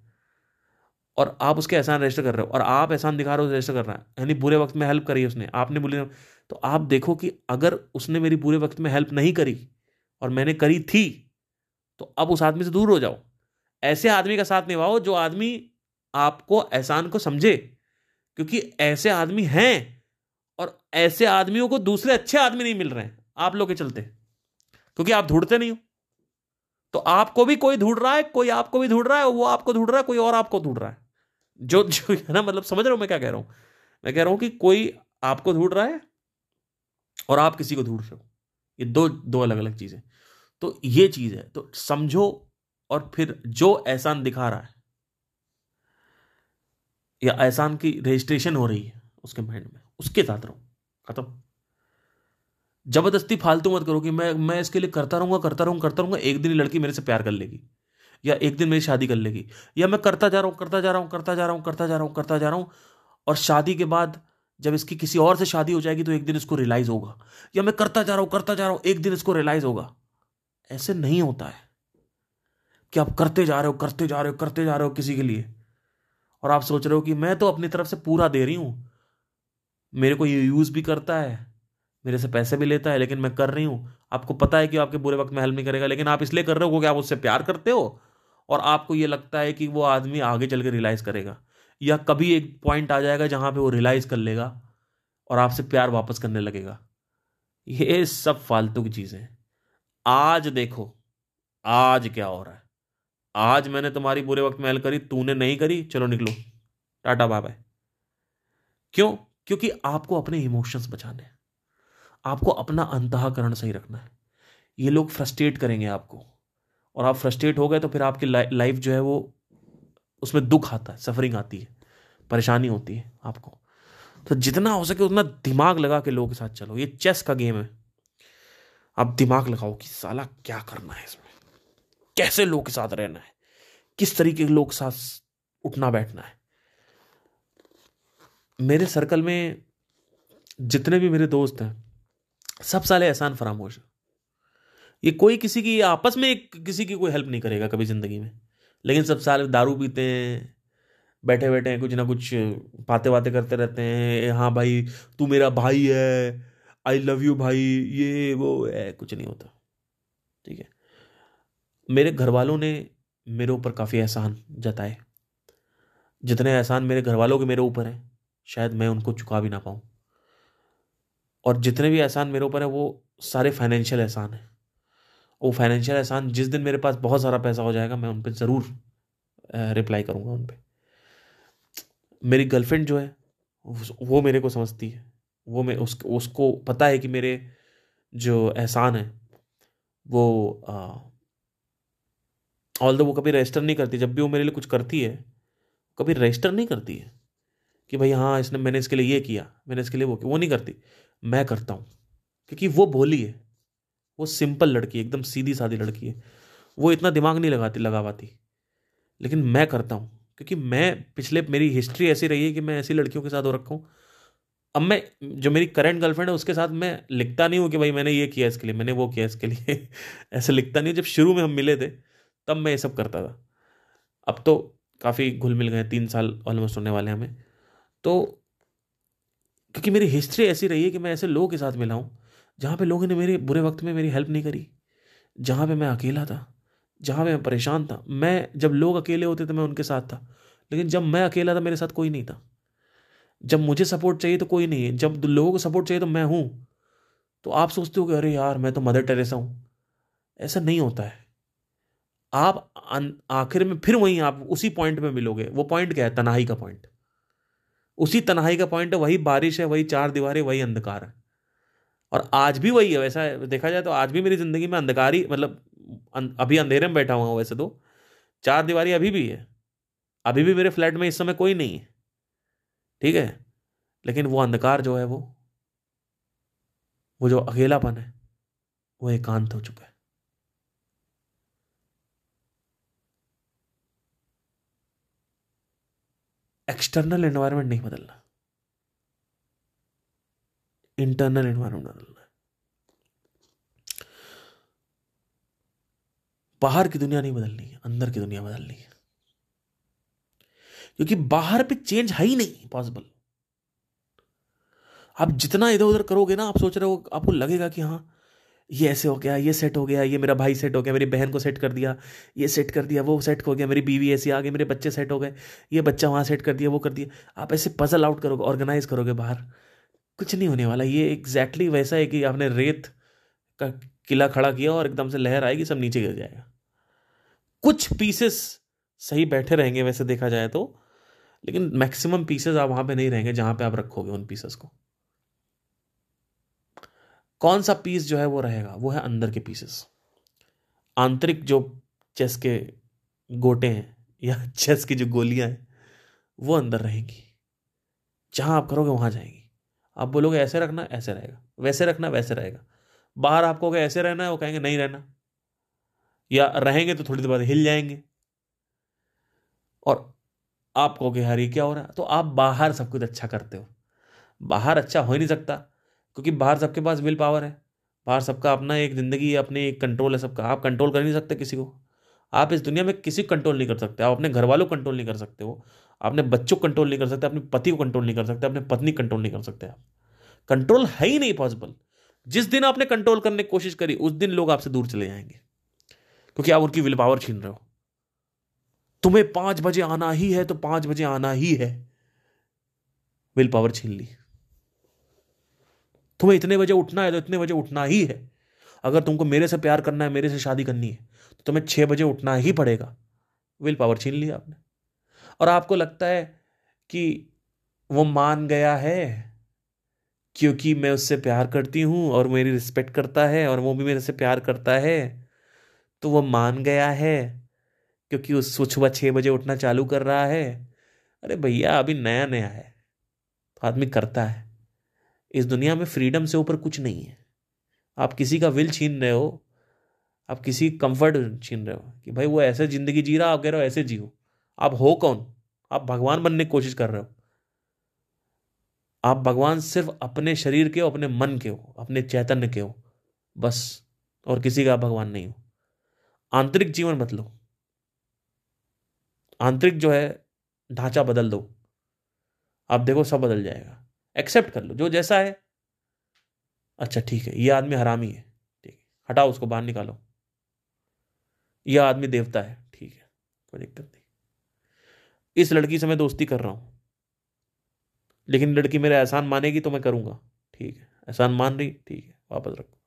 और आप उसके एहसान रजिस्टर कर रहे हो और आप एहसान दिखा रहे हो रजिस्टर कर रहा है। यानी बुरे वक्त में हेल्प करी उसने, आपने बोली तो आप देखो कि अगर उसने मेरी बुरे वक्त में हेल्प नहीं करी और मैंने करी थी तो अब उस आदमी से दूर हो जाओ। ऐसे आदमी का साथ निभाओ जो आदमी आपको एहसान को समझे, क्योंकि ऐसे आदमी हैं और ऐसे आदमियों को दूसरे अच्छे आदमी नहीं मिल रहे हैं। आप लोग के चलते, क्योंकि आप ढूंढते नहीं हो। तो आपको भी कोई ढूंढ रहा है, कोई आपको भी ढूंढ रहा है, वो आपको ढूंढ रहा है, कोई और आपको ढूंढ रहा है। जो जो *laughs* है ना मतलब समझ रहे हो मैं क्या कह रहा हूँ? मैं कह रहा हूँ कि कोई आपको ढूंढ रहा है और आप किसी को ढूंढ रहे हो। ये दो दो अलग अलग चीज़ें। तो ये चीज़ है तो समझो और फिर जो एहसान दिखा रहा है या एहसान की रजिस्ट्रेशन हो रही है उसके माइंड में, उसके साथ रहो, खत्म। ज़बरदस्ती फालतू मत करो कि मैं मैं इसके लिए करता रहूँगा करता रहूँगा करता रहूँगा, एक दिन लड़की मेरे से प्यार कर लेगी। या एक दिन मेरी शादी कर लेगी। या मैं करता जा रहा हूँ, करता जा रहा हूँ, करता जा रहा हूँ, करता जा रहा हूँ, करता जा रहा हूँ, और शादी के बाद जब इसकी किसी और से शादी हो जाएगी तो एक दिन इसको रियलाइज़ होगा। या मैं करता जा रहा हूँ, करता जा रहा हूँ, एक दिन इसको रियलाइज़ होगा। ऐसे नहीं होता है कि आप करते जा रहे हो, करते जा रहे हो, करते जा रहे हो किसी के लिए। और आप सोच रहे हो कि मैं तो अपनी तरफ़ से पूरा दे रही हूँ। मेरे को ये यूज़ भी करता है, मेरे से पैसे भी लेता है, लेकिन मैं कर रही हूँ। आपको पता है कि आपके बुरे वक्त में हेल्प नहीं करेगा, लेकिन आप इसलिए कर रहे हो क्योंकि आप उससे प्यार करते हो। और आपको ये लगता है कि वो आदमी आगे चल के रियलाइज़ करेगा। या कभी एक पॉइंट आ जाएगा जहाँ पे वो रियलाइज़ कर लेगा और आपसे प्यार वापस करने लगेगा। ये सब फालतू की चीज़ें आज देखो, आज क्या हो रहा है? आज मैंने तुम्हारी बुरे वक्त में करी, तूने नहीं करी, चलो निकलो। टाटा बाय क्यों? क्योंकि आपको अपने इमोशंस बचाने हैं। आपको अपना अंतकरण सही रखना है। ये लोग फ्रस्ट्रेट करेंगे आपको। और आप फ्रस्ट्रेट हो गए तो फिर आपकी लाइफ जो है वो उसमें दुख आता है सफरिंग आती है, परेशानी होती है आपको। तो जितना हो सके उतना दिमाग लगा के लोगों के साथ चलो। ये चेस का गेम है। आप दिमाग लगाओ कि साला क्या करना है इसमें? कैसे लोग के साथ रहना है? किस तरीके के लोग साथ उठना बैठना है? मेरे सर्कल में जितने भी मेरे दोस्त हैं, सब साले एहसान फरामोश ये कोई किसी की, आपस में एक किसी की कोई हेल्प नहीं करेगा कभी ज़िंदगी में। लेकिन सब साल दारू पीते हैं बैठे बैठे हैं, कुछ ना कुछ बातें बातें करते रहते हैं हाँ भाई, तू मेरा भाई है आई लव यू भाई, ये, वो है कुछ नहीं होता। ठीक है? मेरे घर वालों ने मेरे ऊपर काफ़ी एहसान जताए। जितने एहसान मेरे घर वालों के मेरे ऊपर हैं, शायद मैं उनको चुका भी ना पाऊँ। और जितने भी एहसान मेरे ऊपर हैं, वो सारे फाइनेंशियल एहसान हैं। वो फाइनेंशियल एहसान, जिस दिन मेरे पास बहुत सारा पैसा हो जाएगा, मैं उन पर ज़रूर रिप्लाई करूँगा उन पर मेरी गर्लफ्रेंड जो है वो मेरे को समझती है। वो मैं उस, उसको पता है कि मेरे जो एहसान है, वो ऑल दो वो कभी रजिस्टर नहीं करती, जब भी वो मेरे लिए कुछ करती है, कभी रजिस्टर नहीं करती है कि भाई हाँ इसने, मैंने इसके लिए ये किया, मैंने इसके लिए वो किया, वो नहीं करती। मैं करता हूँ, क्योंकि वो भोली है। वो सिंपल लड़की है, एकदम सीधी सादी लड़की है। वो इतना दिमाग नहीं लगाती लगा पाती लेकिन मैं करता हूँ, क्योंकि मैं पिछले, मेरी हिस्ट्री ऐसी रही है कि मैं ऐसी लड़कियों के साथ हो रखा हूँ। अब मैं, जो मेरी करंट गर्लफ्रेंड है, उसके साथ मैं लिखता नहीं हूँ कि भाई मैंने ये किया इसके लिए, मैंने वो किया इसके लिए। *laughs* ऐसे लिखता नहीं जब शुरू में हम मिले थे, तब मैं ये सब करता था। अब तो काफ़ी घुल मिल गए तीन साल ऑलमोस्ट होने वाले हमें। तो क्योंकि मेरी हिस्ट्री ऐसी रही है कि मैं ऐसे लोगों के साथ मिला हूँ जहाँ पे लोगों ने मेरे बुरे वक्त में मेरी हेल्प नहीं करी, जहाँ पे मैं अकेला था, जहाँ पे मैं परेशान था। मैं, जब लोग अकेले होते थे, मैं उनके साथ था। लेकिन जब मैं अकेला था, मेरे साथ कोई नहीं था। जब मुझे सपोर्ट चाहिए तो कोई नहीं है। जब लोगों को सपोर्ट चाहिए तो मैं हूँ। तो आप सोचते हो कि, अरे यार, मैं तो मदर टेरेसा हूँ। ऐसा नहीं होता है। आप आखिर में फिर वहीं आप उसी पॉइंट में मिलोगे। वो पॉइंट क्या है? तनाही का पॉइंट उसी तनाई का पॉइंट है, वही बारिश है, वही चार दीवारें, वही अंधकार है। और आज भी वही है, वैसा देखा जाए तो आज भी मेरी ज़िंदगी में अंधकार ही मतलब अभी अंधेरे में बैठा हुआ हूँ वैसे तो। चार दीवारी अभी भी है। अभी भी मेरे फ्लैट में इस समय कोई नहीं है। ठीक है? लेकिन वो अंधकार जो है वो वो जो अकेलापन है, वो एकांत हो चुका है। एक्सटर्नल एनवायरनमेंट नहीं बदलना। इंटरनल है। बाहर की दुनिया नहीं बदलनी है, अंदर की दुनिया बदलनी है। क्योंकि बाहर पे चेंज है ही नहीं पॉसिबल आप जितना इधर उधर करोगे ना, आप सोच रहे हो, आपको लगेगा कि हाँ ये ऐसे हो गया, ये सेट हो गया, ये मेरा भाई सेट हो गया, मेरी बहन को सेट कर दिया, ये सेट कर दिया, वो सेट हो गया, मेरी बीवी ऐसी आ गई, मेरे बच्चे सेट हो गए, ये बच्चा वहाँ सेट कर दिया, वो कर दिया। आप ऐसे पजल आउट करोगे ऑर्गेनाइज करोगे बाहर। कुछ नहीं होने वाला, ये एग्जैक्टली exactly वैसा है कि आपने रेत का किला खड़ा किया और एकदम से लहर आएगी, सब नीचे गिर जाएगा। कुछ पीसेस सही बैठे रहेंगे वैसे देखा जाए तो लेकिन मैक्सिमम पीसेस आप वहाँ पे नहीं रहेंगे जहाँ पे आप रखोगे उन पीसेस को। कौन सा पीस जो है वो रहेगा? वो है अंदर के पीसेस आंतरिक जो चेस के गोटे हैं या *laughs* चेस की जो गोलियाँ हैं, वो अंदर रहेंगी। जहाँ आप करोगे, वहाँ जाएँगी। आप बोलोगे, ऐसे रखना, ऐसे रहेगा, वैसे रखना, वैसे रहेगा। बाहर आप कहोगे, ऐसे रहना है, वो कहेंगे, नहीं रहना। या, रहेंगे तो थोड़ी देर बाद हिल जाएँगे। और आप कहोगे यार ये क्या हो रहा है? तो आप बाहर सब कुछ अच्छा करते हो। बाहर अच्छा हो ही नहीं सकता, क्योंकि बाहर सबके पास विल पावर है। बाहर सबका अपना एक ज़िंदगी, अपने एक कंट्रोल है सबका। आप कंट्रोल कर नहीं सकते किसी को। आप इस दुनिया में किसी कंट्रोल नहीं कर सकते। आप अपने घर वालों को कंट्रोल नहीं कर सकते हो। अपने बच्चों को कंट्रोल नहीं कर सकते, अपने पति को कंट्रोल नहीं कर सकते, अपने पत्नी कंट्रोल नहीं कर सकते आप। कंट्रोल है ही नहीं पॉसिबल जिस दिन आपने कंट्रोल करने की कोशिश करी, उस दिन लोग आपसे दूर चले जाएँगे। क्योंकि आप उनकी विल पावर छीन रहे हो। तुम्हें पाँच बजे आना ही है तो पाँच बजे आना ही है। विल पावर छीन ली। तुम्हें इतने बजे उठना है तो इतने बजे उठना ही है। अगर तुमको मेरे से प्यार करना है, मेरे से शादी करनी है तो तुम्हें छह बजे उठना ही पड़ेगा। विल पावर छीन लिया आपने। और आपको लगता है कि वो मान गया है क्योंकि मैं उससे प्यार करती हूँ और मेरी रिस्पेक्ट करता है और वो भी मेरे से प्यार करता है तो वो मान गया है क्योंकि उस सुबह छः बजे उठना चालू कर रहा है। अरे भैया, अभी नया नया है। तो आदमी करता है। इस दुनिया में फ्रीडम से ऊपर कुछ नहीं है। आप किसी का विल छीन रहे हो, आप किसी कंफर्ट छीन रहे हो कि भाई वो ऐसे ज़िंदगी जी रहा आप कह रहे हो ऐसे जियो। आप हो कौन? आप भगवान बनने की कोशिश कर रहे हो। आप भगवान सिर्फ़ अपने शरीर के हो, अपने मन के हो, अपने चैतन्य के हो, बस। और किसी का भगवान नहीं हो। आंतरिक जीवन मत लो। आंतरिक जो है, ढांचा बदल दो। आप देखो, सब बदल जाएगा। एक्सेप्ट कर लो। जो जैसा है। अच्छा ठीक है। ये आदमी हरामी है। ठीक है। हटाओ उसको, बाहर निकालो। यह आदमी देवता है। ठीक है। कोई दिक्कत नहीं। इस लड़की से मैं दोस्ती कर रहा हूँ। लेकिन लड़की मेरा एहसान मानेगी तो मैं करूँगा। ठीक है। एहसान मान रही, ठीक है। वापस रखो।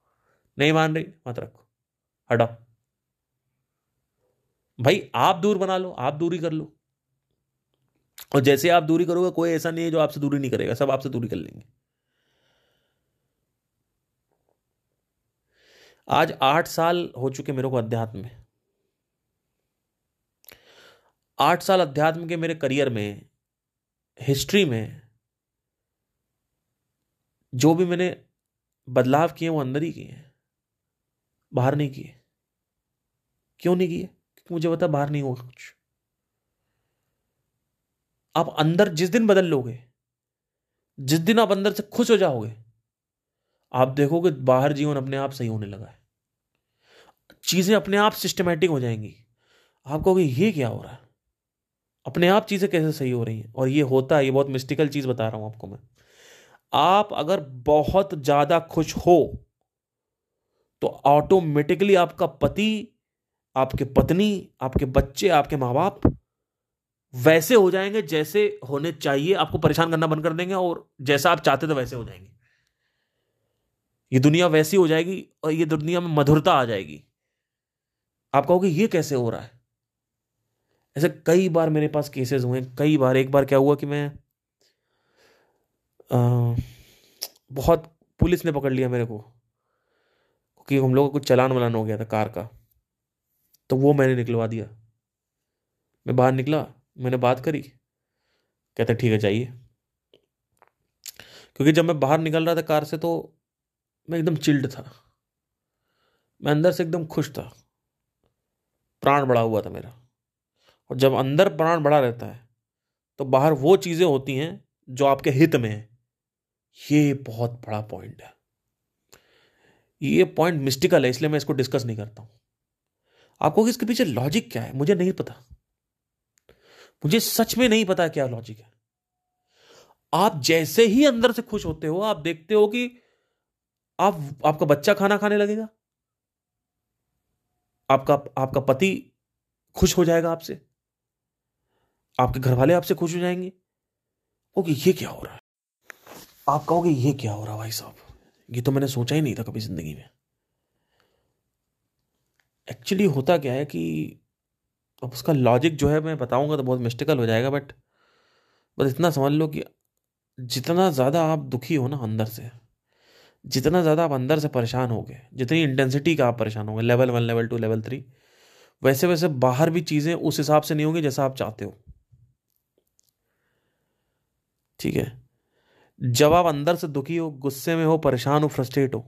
नहीं मान रही, मत रखो। हटाओ। भाई, आप दूर बना लो, आप दूरी कर लो। और जैसे आप दूरी करोगे, कोई ऐसा नहीं है जो आपसे दूरी नहीं करेगा। सब आपसे दूरी कर लेंगे। आज आठ साल हो चुके मेरे को अध्यात्म में। आठ साल अध्यात्म के मेरे करियर में, हिस्ट्री में, जो भी मैंने बदलाव किए वो अंदर ही किए बाहर नहीं किए। क्यों नहीं किए? क्योंकि मुझे पता बाहर नहीं होगा कुछ। आप अंदर जिस दिन बदल लोगे, जिस दिन आप अंदर से खुश हो जाओगे, आप देखोगे बाहर जीवन अपने आप सही होने लगा है। चीज़ें अपने आप सिस्टमेटिक हो जाएँगी। आप कहोगे, ये क्या हो रहा है? अपने आप चीज़ें कैसे सही हो रही हैं? और ये होता है, ये बहुत मिस्टिकल चीज़ बता रहा हूँ आपको मैं। आप अगर बहुत ज़्यादा खुश हो तो ऑटोमेटिकली आपका पति, आपके पत्नी, आपके बच्चे, आपके माँ बाप वैसे हो जाएँगे जैसे होने चाहिए। आपको परेशान करना बंद कर देंगे और जैसा आप चाहते थे वैसे हो जाएँगे। ये दुनिया वैसी हो जाएगी और ये दुनिया में मधुरता आ जाएगी। आप कहोगे, ये कैसे हो रहा है? ऐसे कई बार मेरे पास केसेस हुए कई बार। एक बार क्या हुआ कि मैं आ, बहुत पुलिस ने पकड़ लिया मेरे को क्योंकि हम लोगों को कुछ चलान वलान हो गया था कार का तो वो मैंने निकलवा दिया। मैं बाहर निकला मैंने बात करी कहते ठीक है जाइए। क्योंकि जब मैं बाहर निकल रहा था कार से तो मैं एकदम चिल्ड था। मैं अंदर से एकदम खुश था। प्राण बढ़ा हुआ था मेरा। और जब अंदर प्राण बड़ा रहता है तो बाहर वो चीज़ें होती हैं जो आपके हित में है। ये बहुत बड़ा पॉइंट है। ये पॉइंट मिस्टिकल है, इसलिए मैं इसको डिस्कस नहीं करता हूँ। आपको इसके पीछे लॉजिक क्या है? मुझे नहीं पता। मुझे सच में नहीं पता क्या लॉजिक है। आप जैसे ही अंदर से खुश होते हो, आप देखते हो कि आप, आपका बच्चा खाना खाने लगेगा। आपका आपका पति खुश हो जाएगा आपसे। आपके घर वाले आपसे खुश हो जाएँगे? ओके ये क्या हो रहा है? आप कहोगे, ये क्या हो रहा है भाई साहब? ये तो मैंने सोचा ही नहीं था कभी ज़िंदगी में। एक्चुअली होता क्या है कि अब उसका लॉजिक जो है, मैं बताऊँगा तो बहुत मिस्टिकल हो जाएगा बट बस इतना समझ लो कि जितना ज़्यादा आप दुखी हो ना अंदर से, जितना ज़्यादा आप अंदर से परेशान हो गए, जितनी इंटेंसिटी का आप परेशान हो गए level one level two level three वैसे वैसे बाहर भी चीज़ें उस हिसाब से नहीं होंगी जैसा आप चाहते हो। ठीक है? जब आप अंदर से दुखी हो, गुस्से में हो, परेशान हो फ्रस्ट्रेट हो,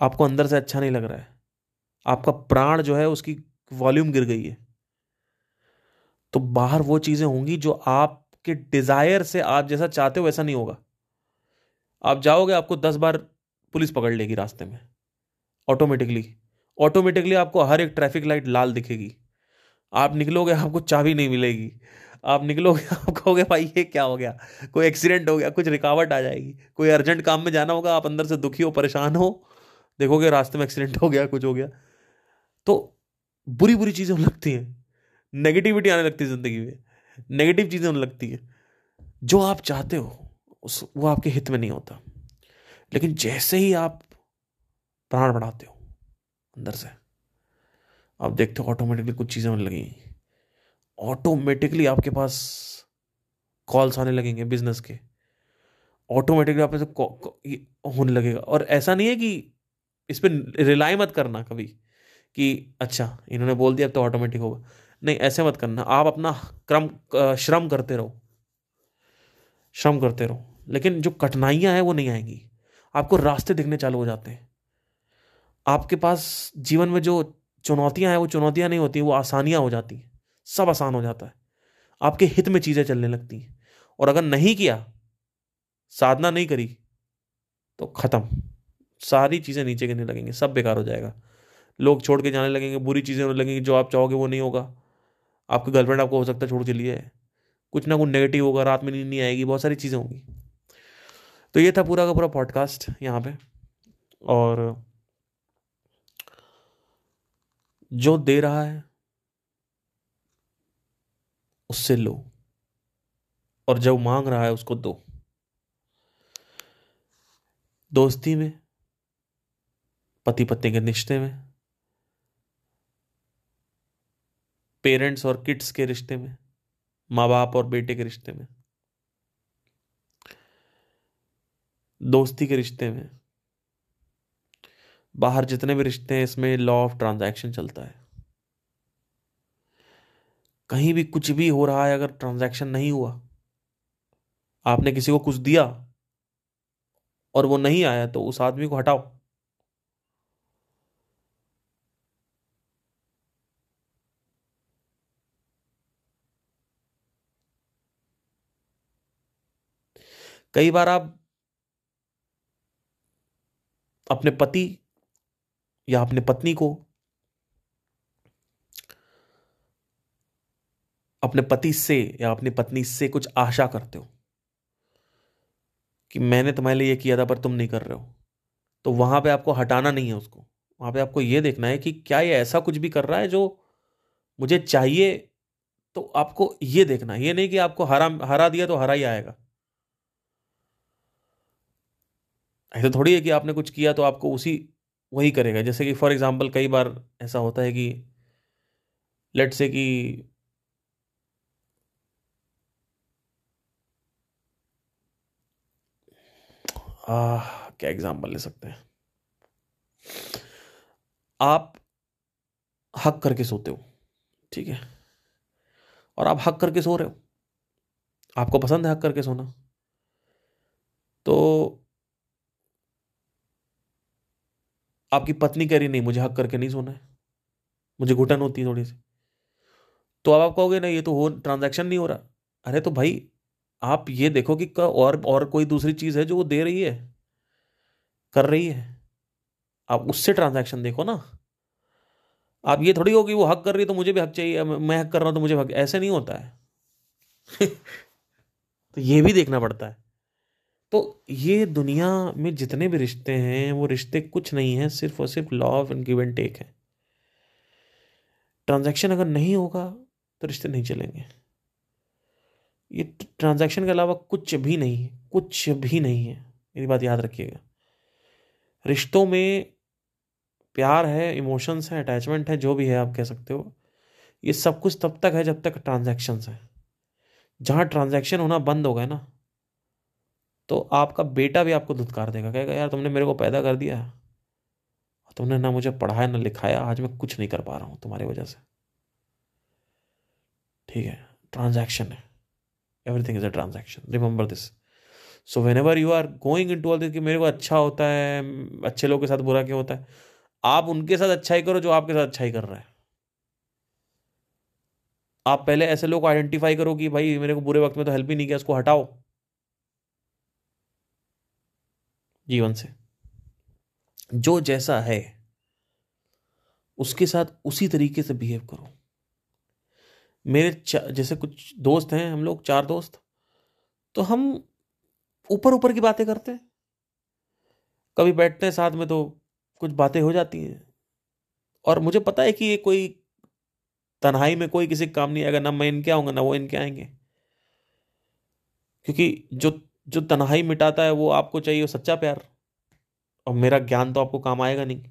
आपको अंदर से अच्छा नहीं लग रहा है। आपका प्राण जो है, उसकी वॉल्यूम गिर गई है। तो बाहर वो चीज़ें होंगी जो आपके डिज़ायर से आप जैसा चाहते हो, वैसा नहीं होगा। आप जाओगे, आपको दस बार पुलिस पकड़ लेगी रास्ते में। ऑटोमेटिकली ऑटोमेटिकली आपको हर एक ट्रैफ़िक लाइट लाल दिखेगी। आप निकलोगे, आपको चाबी नहीं मिलेगी। आप निकलोगे, *laughs* आप कहोगे, भाई, ये क्या हो गया? कोई एक्सीडेंट हो गया? कुछ रिकावट आ जाएगी? कोई अर्जेंट काम में जाना होगा? आप अंदर से दुखी हो, परेशान हो? देखोगे, रास्ते में एक्सीडेंट हो गया, कुछ हो गया? तो बुरी बुरी चीज़ें होने लगती हैं। नेगेटिविटी आने लगती है ज़िंदगी में। नेगेटिव चीज़ें होने लगती हैं। जो आप चाहते हो, उस, वो आपके हित में नहीं होता। लेकिन जैसे ही आप प्राण बढ़ाते हो, अंदर से, आप देखते हो ऑटोमेटिकली कुछ चीज़ें होने लगी। ऑटोमेटिकली आपके पास कॉल्स आने लगेंगे बिज़नेस के। ऑटोमेटिकली आप ऐसे होने लगेगा। और ऐसा नहीं है कि इस पर रिलाई मत करना कभी कि अच्छा इन्होंने बोल दिया अब तो ऑटोमेटिक होगा। नहीं, ऐसे मत करना। आप अपना क्रम श्रम करते रहो। श्रम करते रहो। लेकिन जो कठिनाइयाँ हैं वो नहीं आएँगी। आपको रास्ते दिखने चालू हो जाते हैं। आपके पास जीवन में जो चुनौतियाँ हैं, वो चुनौतियाँ नहीं होती, वो आसानियाँ हो जाती। हैं सब आसान हो जाता है। आपके हित में चीज़ें चलने लगती हैं। और अगर नहीं किया, साधना नहीं करी तो ख़त्म। सारी चीज़ें नीचे गिरने लगेंगे, सब बेकार हो जाएगा। लोग छोड़ के जाने लगेंगे, बुरी चीज़ें होने लगेंगी, जो आप चाहोगे वो नहीं होगा। आपके गर्लफ्रेंड आपको हो सकता है छोड़ के लिए। कुछ ना कुछ नेगेटिव होगा, रात में नींद नहीं आएगी, बहुत सारी चीज़ें होंगी। तो ये था पूरा का पूरा पॉडकास्ट यहाँ पे। और जो दे रहा है उससे लो। और जब मांग रहा है उसको दो। दोस्ती में पति पत्नी के रिश्ते में, पेरेंट्स और किड्स के रिश्ते में माँ बाप और बेटे के रिश्ते में, दोस्ती के रिश्ते में, बाहर जितने भी रिश्ते हैं, इसमें लॉ ऑफ़ ट्रांजैक्शन चलता है। कहीं भी कुछ भी हो रहा है, अगर ट्रांजैक्शन नहीं हुआ, आपने किसी को कुछ दिया और वो नहीं आया तो उस आदमी को हटाओ। कई बार आप अपने पति या अपने पत्नी को अपने पति से या अपनी पत्नी से कुछ आशा करते हो? कि मैंने तुम्हारे लिए ये किया था, पर तुम नहीं कर रहे हो। तो वहाँ पे आपको हटाना नहीं है उसको। वहाँ पे आपको ये देखना है कि क्या ये ऐसा कुछ भी कर रहा है जो मुझे चाहिए तो आपको ये देखना ये नहीं कि आपको हरा हरा दिया तो हरा ही आएगा। ऐसा थोड़ी है कि आपने कुछ किया तो आपको उसी, वही करेगा। जैसे कि फॉर एग्ज़ाम्पल कई बार ऐसा होता है कि लेट से कि आ, क्या एग्ज़ाम्पल ले सकते हैं? आप हक करके सोते हो ठीक है? और आप हक करके सो रहे हो। आपको पसंद है हक करके सोना? तो आपकी पत्नी कह रही नहीं मुझे हक करके नहीं सोना है। मुझे घुटन होती है थोड़ी सी। तो अब आप कहोगे ना ये तो हो ट्रांजैक्शन नहीं हो रहा। अरे तो भाई आप ये देखो कि और और कोई दूसरी चीज़ है जो वो दे रही है, कर रही है। आप उससे ट्रांजैक्शन देखो ना। आप ये थोड़ी हो कि वो हक कर रही है तो मुझे भी हक चाहिए, मैं हक कर रहा हूँ तो मुझे हक, ऐसे नहीं होता है। *laughs* तो ये भी देखना पड़ता है। तो ये दुनिया में जितने भी रिश्ते हैं, वो रिश्ते कुछ नहीं है, सिर्फ़ और सिर्फ़ law of give and take है। ट्रांजैक्शन अगर नहीं होगा तो रिश्ते नहीं चलेंगे। ये ट्रांजैक्शन के अलावा कुछ भी नहीं है, कुछ भी नहीं है। मेरी बात याद रखिएगा। रिश्तों में प्यार है इमोशंस है अटैचमेंट है, जो भी है आप कह सकते हो। ये सब कुछ तब तक है जब तक ट्रांजैक्शंस है। जहाँ ट्रांजैक्शन होना बंद हो गए ना तो आपका बेटा भी आपको धुतकार देगा। कहेगा, यार, तुमने मेरे को पैदा कर दिया तुमने ना मुझे पढ़ाया, ना लिखाया, आज मैं कुछ नहीं कर पा रहा हूँ तुम्हारी वजह से। ठीक है ट्रांजैक्शन है। Everything is a transaction remember this so whenever you are going into all कि मेरे को अच्छा होता है, अच्छे लोगों के साथ बुरा क्यों होता है? आप उनके साथ अच्छा ही करो जो आपके साथ अच्छा ही कर रहा है। आप पहले ऐसे लोग को आइडेंटिफाई करो कि भाई मेरे को बुरे वक्त में तो हेल्प ही नहीं किया उसको हटाओ। जीवन से। जो जैसा है, उसके साथ उसी तरीके से बिहेव करो। मेरे जैसे कुछ दोस्त हैं, हम लोग चार दोस्त तो हम ऊपर ऊपर की बातें करते हैं। कभी बैठते हैं साथ में तो कुछ बातें हो जाती हैं। और मुझे पता है कि ये कोई तन्हाई में कोई किसी काम नहीं आएगा, ना मैं इनके आऊँगा, ना वो इनके आएँगे। क्योंकि जो जो तन्हाई मिटाता है, वो आपको चाहिए वो सच्चा प्यार। और मेरा ज्ञान तो आपको काम आएगा नहीं।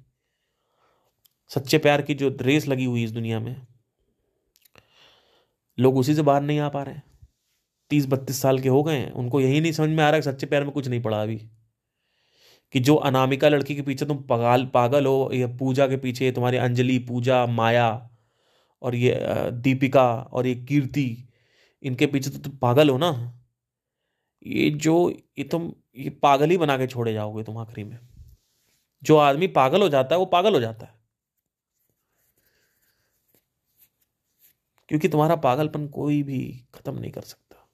सच्चे प्यार की जो रेस लगी हुई इस दुनिया में लोग उसी से बाहर नहीं आ पा रहे हैं। तीस बत्तीस साल के हो गए हैं। उनको यही नहीं समझ में आ रहा कि सच्चे प्यार में कुछ नहीं पड़ा अभी। कि जो अनामिका लड़की के पीछे तुम पगाल, पागल हो, या पूजा के पीछे तुम्हारी अंजलि, पूजा, माया और ये दीपिका और ये कीर्ति, इनके पीछे तो तुम पागल हो ना। ये जो, ये तुम, ये पागल ही बना के छोड़े जाओगे तुम आखिरी में। जो आदमी पागल हो जाता है, वो पागल हो जाता है। क्योंकि तुम्हारा पागलपन कोई भी खत्म नहीं कर सकता।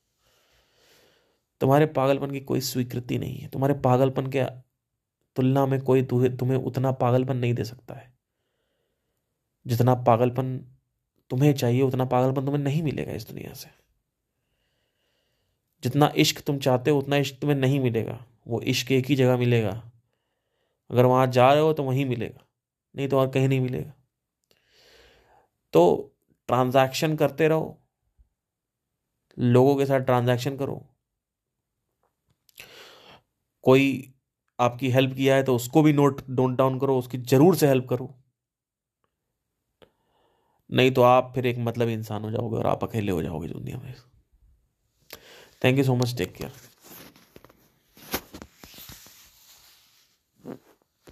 तुम्हारे पागलपन की कोई स्वीकृति नहीं है। तुम्हारे पागलपन के तुलना में कोई तुम्हें उतना पागलपन नहीं दे सकता है। जितना पागलपन तुम्हें चाहिए, उतना पागलपन तुम्हें नहीं मिलेगा इस दुनिया से। जितना इश्क तुम चाहते हो, उतना इश्क तुम्हें नहीं मिलेगा। वो इश्क एक ही जगह मिलेगा। अगर वहाँ जा रहे हो तो वहीं मिलेगा। नहीं तो और कहीं नहीं मिलेगा। तो ट्रांजैक्शन करते रहो, लोगों के साथ ट्रांजैक्शन करो। कोई आपकी हेल्प किया है तो उसको भी नोट नोट डाउन करो, उसकी ज़रूर से हेल्प करो। नहीं तो आप फिर एक मतलब इंसान हो जाओगे और आप अकेले हो जाओगे दुनिया में। Thank you so much take care